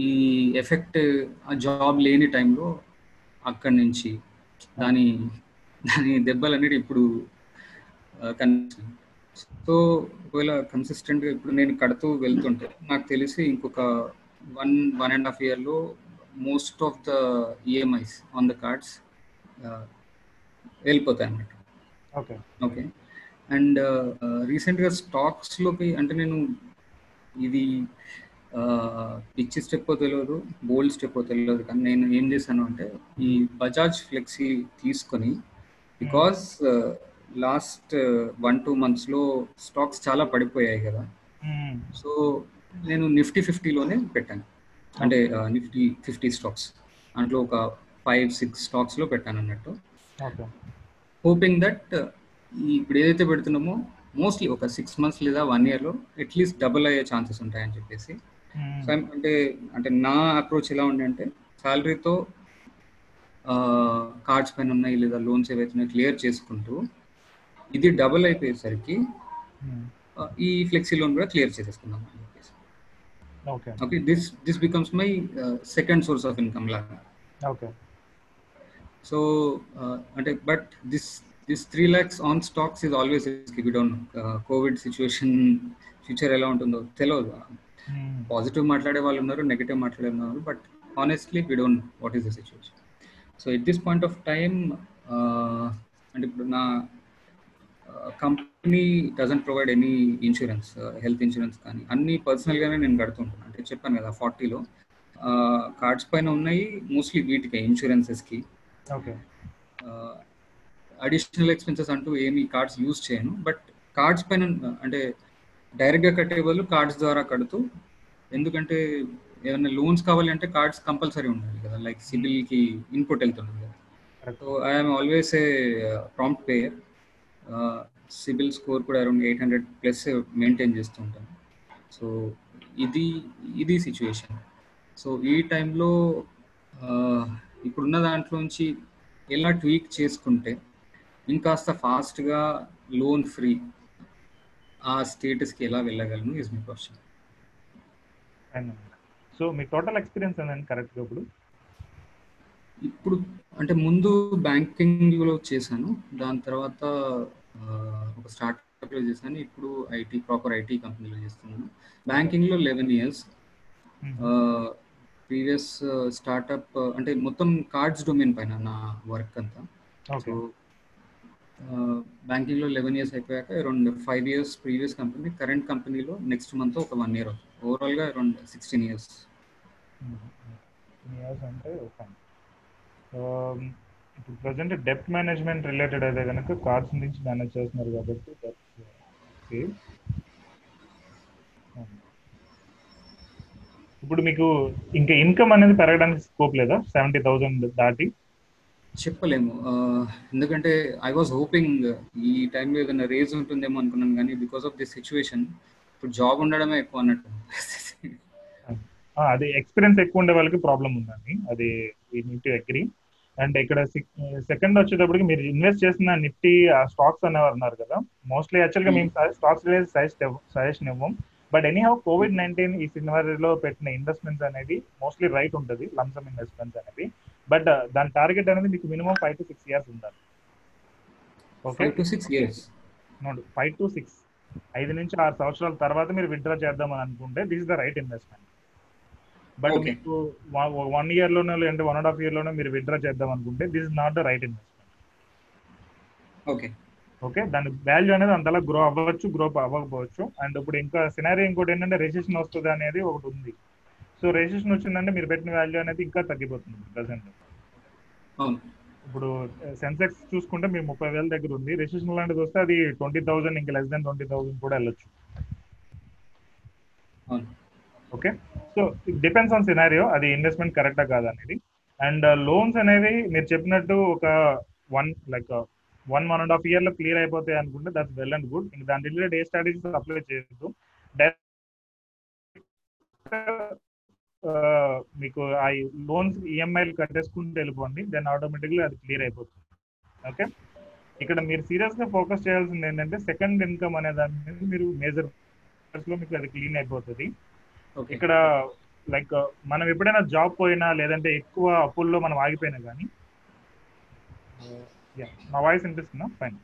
ఈ ఎఫెక్ట్ ఆ జాబ్ లేని టైంలో అక్కడి నుంచి దాని దాని దెబ్బలన్నిటి ఇప్పుడు సో ఒకవేళ కన్సిస్టెంట్గా ఇప్పుడు నేను కడుతూ వెళ్తుంటే నాకు తెలిసి ఇంకొక వన్ వన్ అండ్ హాఫ్ ఇయర్లో most of the EMIs on the cards వెళ్ళిపోతాయి అన్నమాట. ఓకే ఓకే అండ్ రీసెంట్గా స్టాక్స్లోకి అంటే నేను ఇది పిచ్చి స్టెప్ తెలియదు బోల్డ్ స్టెప్ తెలియదు కానీ నేను ఏం చేశాను అంటే ఈ బజాజ్ ఫ్లెక్సీ తీసుకొని బికాస్ లాస్ట్ వన్ టూ మంత్స్లో స్టాక్స్ చాలా పడిపోయాయి కదా. సో నేను నిఫ్టీ ఫిఫ్టీలోనే పెట్టాను. అంటే నిఫ్టీ ఫిఫ్టీ స్టాక్స్. దాంట్లో ఒక ఫైవ్ సిక్స్ స్టాక్స్లో పెట్టాను అన్నట్టు. హోపింగ్ దట్ ఇప్పుడు ఏదైతే పెడుతున్నామో మోస్ట్లీ ఒక సిక్స్ మంత్స్ లేదా వన్ ఇయర్లో అట్లీస్ట్ డబుల్ అయ్యే ఛాన్సెస్ ఉంటాయని చెప్పేసి. సో అంటే అంటే నా అప్రోచ్ ఎలా ఉండే అంటే శాలరీతో కార్డ్స్ పైన ఉన్నాయి లేదా లోన్స్ ఏవైతే క్లియర్ చేసుకుంటూ ఇది డబుల్ అయిపోయేసరికి ఆ, ఈ ఫ్లెక్సీ లోన్ కూడా క్లియర్ చేసేసుకుందాం అని చెప్పేసి. Okay this this becomes my second source of income లాగా. ఓకే సో అంటే but this this three lakhs on stocks is always we don't COVID situation future ఎలా ఉంటుందో తెలియదు పాజిటివ్ మాట్లాడే వాళ్ళు ఉన్నారు నెగిటివ్ మాట్లాడే ఉన్నారు but honestly we don't know what is the situation. So at this point of time uh, అంటే ఇప్పుడు నా company doesn't provide any insurance health insurance కానీ అన్ని పర్సనల్గానే నేను కడుతుంటాను అంటే చెప్పాను కదా ఫార్టీలో కార్డ్స్ పైన ఉన్నాయి మోస్ట్లీ వీటికి ఇన్సూరెన్సెస్కి ఓకే అడిషనల్ ఎక్స్పెన్సెస్ అంటూ ఏమి కార్డ్స్ యూజ్ చేయను. బట్ కార్డ్స్ పైన అంటే డైరెక్ట్గా కట్టే బదులు కార్డ్స్ ద్వారా కడుతూ ఎందుకంటే ఏమైనా లోన్స్ కావాలంటే కార్డ్స్ కంపల్సరీ ఉండాలి కదా. లైక్ సిబిల్కి ఇన్పుట్ వెళ్తుంది కదా. So I'm always a prompt payer CIBIL score కూడా around eight hundred plus maintain చేస్తూ ఉంటాను. సో ఇది ఇది సిచ్యువేషన్ సో ఈ టైంలో ఇప్పుడున్న దాంట్లోంచి ఎలా ట్వీక్ చేసుకుంటే ఇంకాస్త ఫాస్ట్గా లోన్ ఫ్రీ. ఆ స్టేటస్కి ఎలా వెళ్ళగలను ఇస్ మై క్వశ్చన్ సో మీ టోటల్ ఎక్స్పీరియన్స్ ఏంటండి కరెక్ట్గా ఇప్పుడు? ఇప్పుడు అంటే ముందు బ్యాంకింగ్లో చేశాను. దాని తర్వాత ఒక స్టార్ట్అప్లో చేశాను. ఇప్పుడు ఐటీ ప్రాపర్ ఐటీ కంపెనీలో చేస్తున్నాను. బ్యాంకింగ్లో లెవెన్ ఇయర్స్ ప్రీవియస్ స్టార్ట్అప్ అంటే మొత్తం కార్డ్స్ డొమైన్ పైన నా వర్క్ అంతా. సో బ్యాంకింగ్లో లెవెన్ ఇయర్స్ అయిపోయాక around five years previous company current కంపెనీలో నెక్స్ట్ మంత్ ఒక వన్ ఇయర్ అవుతుంది. ఓవరాల్గా అరౌండ్ సిక్స్టీన్ ఇయర్స్ ఇయర్స్ అంటే సో ఇప్పుడు ప్రజెంట్ డెప్ట్ మేనేజ్మెంట్ రిలేటెడ్ అయితే కనుక కార్డ్స్ నుంచి మేనేజ్ చేస్తున్నారు కాబట్టి ఇప్పుడు మీకు ఇంకా ఇన్కమ్ అనేది పెరగడానికి స్కోప్ లేదా? సెవెంటీ థౌసండ్ దాటి చెప్పలేము. ఎందుకంటే ఐ వాజ్ హోపింగ్ ఈ టైంలో ఏదైనా రేజ్ ఉంటుందేమో అనుకున్నాను కానీ బికాస్ ఆఫ్ ది సిచ్యువేషన్ ఇప్పుడు జాబ్ ఉండడమే ఎక్కువ అన్నట్టు. అది ఎక్స్పీరియన్స్ ఎక్కువ ఉండే వాళ్ళకి ప్రాబ్లం ఉందండి. అది నీట్ అగ్రి అండ్ ఇక్కడ సెకండ్ వచ్చేటప్పటికి మీరు ఇన్వెస్ట్ చేసిన నిఫ్టీ స్టాక్స్ అనేవారు ఉన్నారు కదా. మోస్ట్లీ యాక్చువల్గా మేము స్టాక్స్ సజెస్ట్ సజెషన్ ఇవ్వం but any how COVID nineteen ఈ సినిమాలో పెట్టిన ఇన్వెస్ట్మెంట్స్ అనేది మోస్ట్లీ రైట్ ఉంటుంది. లంసమ్ ఇన్వెస్ట్మెంట్స్ అనేది బట్ దాని టార్గెట్ అనేది మీకు minimum five to six years ఉండాలి. Okay? To six years. Five to six. ఐదు నుంచి ఆరు సంవత్సరాల తర్వాత మీరు విత్డ్రా చేద్దామని అనుకుంటే this is the right investment but మీకు వన్ ఇయర్లోనే లేదంటే వన్ అండ్ హాఫ్ ఇయర్లోనే మీరు విత్డ్రా చేద్దాం అనుకుంటే this is not the right investment okay. Okay? దాని వాల్యూ అనేది అంతలా గ్రో అవ్వచ్చు గ్రో అవ్వకపోవచ్చు. అండ్ ఇప్పుడు ఇంకా సినారీ ఇంకోటి ఏంటంటే రెజిస్ట్రేషన్ వస్తుంది అనేది ఒకటి ఉంది. సో రెజిస్ట్రేషన్ వచ్చిందంటే మీరు పెట్టిన వాల్యూ అనేది ఇంకా తగ్గిపోతుంది ప్రజెంట్ ఇప్పుడు సెన్సెక్స్ చూసుకుంటే మీరు ముప్పై వేల దగ్గర ఉంది. రెజిస్ట్రేషన్ లాంటిది వస్తే అది ట్వంటీ థౌసండ్ ఇంకా లెస్ దెన్ ట్వంటీ థౌసండ్ కూడా వెళ్ళొచ్చు. Okay so it depends on scenario అది ఇన్వెస్ట్మెంట్ కరెక్టా కాదా అనేది. అండ్ లోన్స్ అనేవి మీరు చెప్పినట్టు ఒక one like one one and half ఇయర్లో క్లియర్ అయిపోతాయి అనుకుంటే దట్స్ వెల్ అండ్ గుడ్ ఇంకా దాని రిలేటెడ్ ఏ స్ట్రాటజీస్ అప్లై చేయొద్దు. మీకు ఆ లోన్స్ ఈఎంఐలు కట్టేసుకుంటూ వెళ్ళిపోండి. దెన్ ఆటోమేటిక్లీ అది క్లియర్ అయిపోతుంది. ఓకే ఇక్కడ మీరు సీరియస్గా ఫోకస్ చేయాల్సింది ఏంటంటే సెకండ్ ఇన్కమ్ అనే దాని మీద మీరు మేజర్లో మీకు అది క్లీన్ అయిపోతుంది. ఇక్కడ లైక్ మనం ఎప్పుడైనా జాబ్ పోయినా లేదంటే ఎక్కువ అప్పుల్లో మనం ఆగిపోయినా కానీ మా వాయిస్ వినిపిస్తుందా? ఫైన్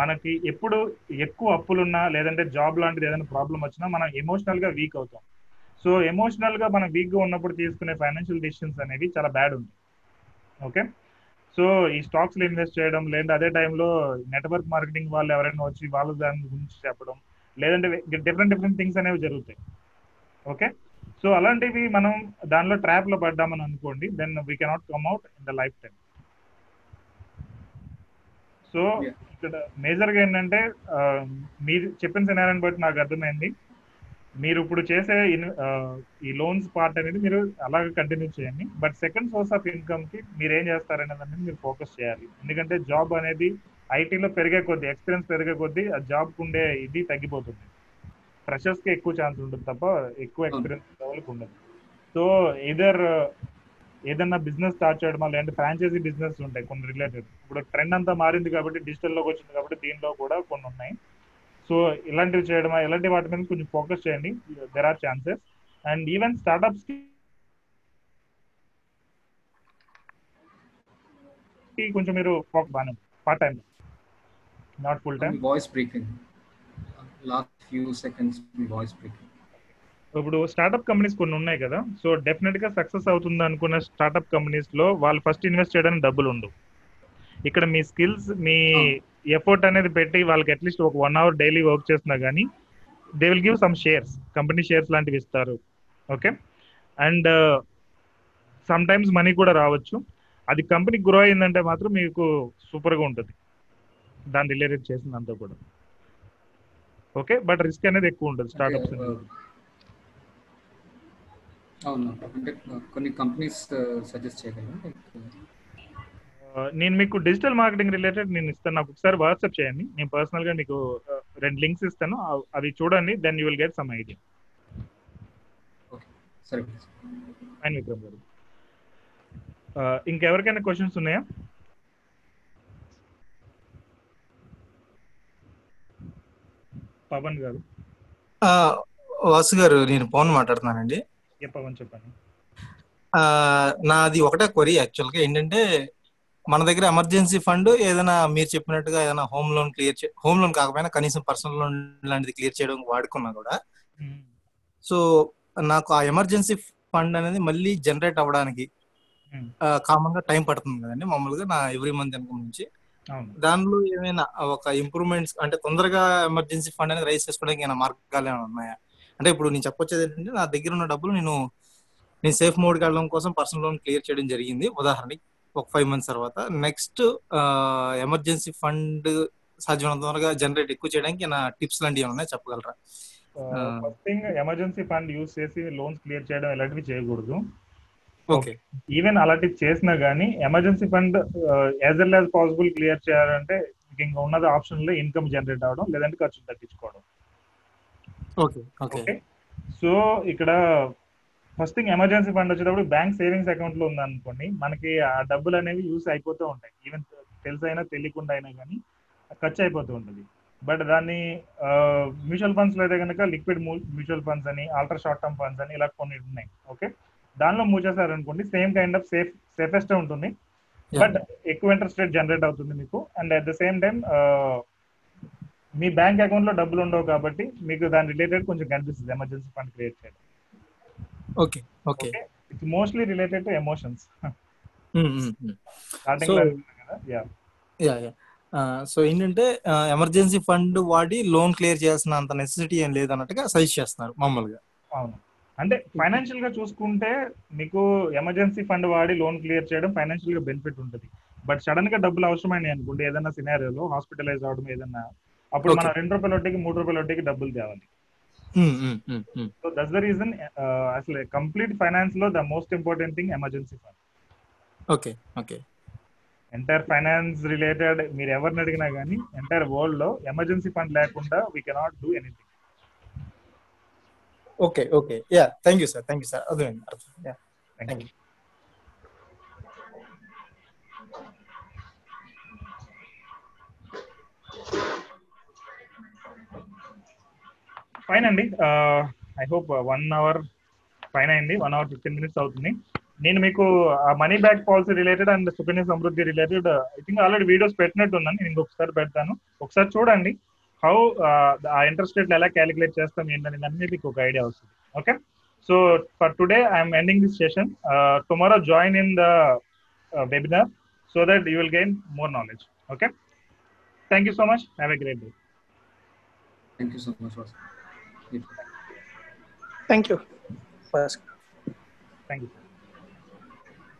మనకి ఎప్పుడు ఎక్కువ అప్పులున్నా లేదంటే జాబ్ లాంటిది ఏదైనా ప్రాబ్లం వచ్చినా మనం ఎమోషనల్గా వీక్ అవుతాం. సో ఎమోషనల్గా మనం వీక్గా ఉన్నప్పుడు తీసుకునే ఫైనాన్షియల్ డిసిషన్స్ అనేవి చాలా బ్యాడ్ ఉంటాయి. ఓకే సో ఈ స్టాక్స్లో ఇన్వెస్ట్ చేయడం లేదంటే అదే టైంలో నెట్వర్క్ మార్కెటింగ్ వాళ్ళు ఎవరైనా వచ్చి వాళ్ళ దాని గురించి చెప్పడం లేదంటే డిఫరెంట్ డిఫరెంట్ థింగ్స్ అనేవి జరుగుతాయి. ఓకే సో అలాంటివి మనం దానిలో ట్రాప్లో పడ్డామని అనుకోండి then we cannot come out in the life time so ఇక్కడ మేజర్గా ఏంటంటే మీరు చెప్పిన సినారాన్ని బట్టి నాకు అర్థమైంది. మీరు ఇప్పుడు చేసే ఈ లోన్స్ పార్ట్ అనేది మీరు అలాగే కంటిన్యూ చేయండి. బట్ సెకండ్ సోర్స్ ఆఫ్ ఇన్కమ్కి మీరు ఏం చేస్తారనేది అనేది మీరు ఫోకస్ చేయాలి. ఎందుకంటే జాబ్ అనేది ఐటీలో పెరిగే కొద్దీ ఎక్స్పీరియన్స్ పెరిగే కొద్దీ ఆ జాబ్ ఉండే ఇది తగ్గిపోతుంది. ఫ్రెషర్స్కి ఎక్కువ ఛాన్స్ ఉంటుంది తప్ప ఎక్కువ ఎక్స్పీరియన్స్ లెవెల్కి ఉండదు. సో ఇదర్ ఏదన్నా బిజినెస్ స్టార్ట్ చేయడమా లేదంటే ఫ్రాంచైజీ బిజినెస్ ఉంటాయి కొన్ని రిలేటెడ్ ఇప్పుడు ట్రెండ్ అంతా మారింది కాబట్టి డిజిటల్లోకి వచ్చింది కాబట్టి దీనిలో కూడా కొన్ని ఉన్నాయి. సో ఇలాంటివి చేయడమా? ఇలాంటి వాటి మీద కొంచెం ఫోకస్ చేయండి. There are chances and even స్టార్ట్అప్స్కి కొంచెం మీరు బాగానే part time not full time voice breaking last few seconds me voice breaking ఇప్పుడు స్టార్ట్అప్ కంపెనీస్ కొన్ని ఉన్నాయి కదా. సో డెఫినెట్గా సక్సెస్ అవుతుంది అనుకున్న స్టార్ట్అప్ కంపెనీస్లో వాళ్ళు ఫస్ట్ ఇన్వెస్ట్ చేయడానికి డబ్బులు ఉండవు. ఇక్కడ మీ స్కిల్స్ మీ ఎఫర్ట్ అనేది పెట్టి వాళ్ళకి అట్లీస్ట్ ఒక వన్ అవర్ డైలీ వర్క్ చేస్తున్నా కానీ they will give some shares company shares లాంటివి ఇస్తారు. Okay and sometimes money కూడా రావచ్చు. అది కంపెనీ గ్రో అయిందంటే మాత్రం మీకు సూపర్గా ఉంటుంది. దాని రిలేటెడ్ చేసిందంతా కూడా. ఓకే బట్ రిస్క్ అనేది ఎక్కువ ఉంటుంది స్టార్ట్అప్స్ అవును. అంటే కొన్ని కంపెనీస్ సజెస్ట్ చేయగలరా నేను మీకు డిజిటల్ మార్కెటింగ్ రిలేటెడ్ నేను ఇస్తాను. నాకు ఒకసారి వాట్సాప్ చేయండి. నేను పర్సనల్గా మీకు uh, రెండు లింక్స్ ఇస్తాను. అవ్- చూడండి. Then you will get some idea సరే ఫైన్ విక్రమ్ గారు. Uh, ఇంకెవరికైనా క్వశ్చన్స్ ఉన్నాయా? పవన్ గారు. ఆ, వాసు గారు నేను పవన్ మాట్లాడుతున్నానండి. ఏ పవన్ చెప్పండి. ఆ, నాది ఒకటే క్వరీ యాక్చువల్గా. ఏంటంటే మన దగ్గర ఎమర్జెన్సీ ఫండ్ ఏదైనా మీరు చెప్పినట్టుగా ఏదైనా home loan clear home loan కాకపోయినా కనీసం పర్సనల్ లోన్ లాంటిది క్లియర్ చేయడం వాడుకున్నా కూడా సో నాకు ఆ ఎమర్జెన్సీ ఫండ్ అనేది మళ్ళీ జనరేట్ అవ్వడానికి కామన్గా టైం పడుతుంది కదండి మామూలుగా నా ఎవ్రీ మంత్ ఇన్కమ్ నుంచి. దానిలో ఏమైనా ఒక ఇంప్రూవ్మెంట్స్ అంటే తొందరగా ఎమర్జెన్సీ ఫండ్ అనేది రైజ్ చేసుకోవడానికి ఏమైనా మార్గాలు ఏమైనా ఉన్నాయా? అంటే ఇప్పుడు నేను చెప్పొచ్చేది ఏంటంటే నా దగ్గర ఉన్న డబ్బులు నేను నేను సేఫ్ మోడ్కి వెళ్ళడం కోసం పర్సనల్ లోన్ క్లియర్ చేయడం జరిగింది. ఉదాహరణకి ఒక ఫైవ్ మంత్స్ తర్వాత నెక్స్ట్ ఎమర్జెన్సీ ఫండ్ సాధ్యమైనంత త్వరగా జనరేట్ ఎక్కువ చేయడానికి నా టిప్స్ లాంటివి ఏమైనా చెప్పగలరా? First thing emergency fund use చేసి లోన్స్ క్లియర్ చేయడం ఇలాంటివి చేయకూడదు. ఓకే ఈవెన్ అలాంటివి చేసినా కానీ emergency fund as well as possible clear చేయాలంటే ఇంకా ఉన్నది ఆప్షన్లో ఇన్కమ్ జనరేట్ అవడం లేదంటే ఖర్చు తగ్గించుకోవడం. ఓకే ఓకే సో ఇక్కడ ఫస్ట్ థింగ్ ఎమర్జెన్సీ ఫండ్ వచ్చేటప్పుడు బ్యాంక్ సేవింగ్స్ అకౌంట్లో ఉందనుకోండి మనకి ఆ డబ్బులు అనేవి యూస్ అయిపోతూ ఉంటాయి. ఈవెన్ తెలిసైనా తెలియకుండా అయినా కానీ ఖర్చు అయిపోతూ ఉంటుంది. బట్ దాన్ని మ్యూచువల్ ఫండ్స్లో అయితే కనుక లిక్విడ్ మ్యూచువల్ ఫండ్స్ అని ఆల్ట్రా షార్ట్ టర్మ్ ఫండ్స్ అని ఇలా కొన్ని ఉన్నాయి. ఓకే దానిలో మూవ్ చేశారనుకోండి same kind of safe safest ఉంటుంది. బట్ ఎక్కువ ఇంట్రెస్ట్ రేట్ జనరేట్ అవుతుంది మీకు. And at the same time me bank అకౌంట్లో డబ్బులు ఉండవు కాబట్టి మీకు దాని రిలేటెడ్ కొంచెం కనిపిస్తుంది ఎమర్జెన్సీ ఫండ్ క్రియేట్ చేయడం. Okay okay. It's mostly related to emotions yeah yeah so ఏంటంటే ఎమర్జెన్సీ ఫండ్ వాడి లోన్ క్లియర్ చేయాల్సిన అంత నెసెసిటీ ఏం లేదన్నట్టుగా సజెస్ట్ చేస్తున్నారు మామూలుగా. అవును. అంటే ఫైనాన్షియల్గా చూసుకుంటే మీకు ఎమర్జెన్సీ ఫండ్ వాడి లోన్ క్లియర్ చేయడం ఫైనాన్షియల్గా బెనిఫిట్ ఉంటుంది. బట్ సడన్గా డబ్బులు అవసరమైనవి అనుకోండి ఏదైనా సినారియోలో హాస్పిటలైజ్ అవడం ఏదన్నా అప్పుడు మనం. రెండు రూపాయల వడ్డీకి మూడు రూపాయల వడ్డీకి డబ్బులు తేవాలి. సో దట్స్ ద రీజన్ అసలు కంప్లీట్ ఫైనాన్స్లో the most important thing emergency fund okay okay entire finance related మీరు ఎవరిని అడిగినా కానీ ఎంటైర్ వరల్డ్లో ఎమర్జెన్సీ ఫండ్ లేకుండా we cannot do anything okay okay yeah thank you sir thank you sir అర్థమైంది అర్థం యా థ్యాంక్ యూ ఫైన్ అండి I hope one hour fine అయింది వన్ అవర్ ఫిఫ్టీన్ మినిట్స్ అవుతుంది. నేను మీకు ఆ money back policy related and Sukanya Samriddhi related I think already videos పెట్టినట్టు ఉన్నాను నేను ఇంకొకసారి పెడతాను. ఒకసారి చూడండి హౌ ఆ ఇంట్రెస్ట్ రేట్లు ఎలా క్యాలిక్యులేట్ చేస్తాం ఏంటనే దాని మీద మీకు ఒక ఐడియా వస్తుంది. Okay so for today I'm ending this session tomorrow join in the webinar so that you will gain more knowledge okay thank you so much have a great day thank you so much thank you thank you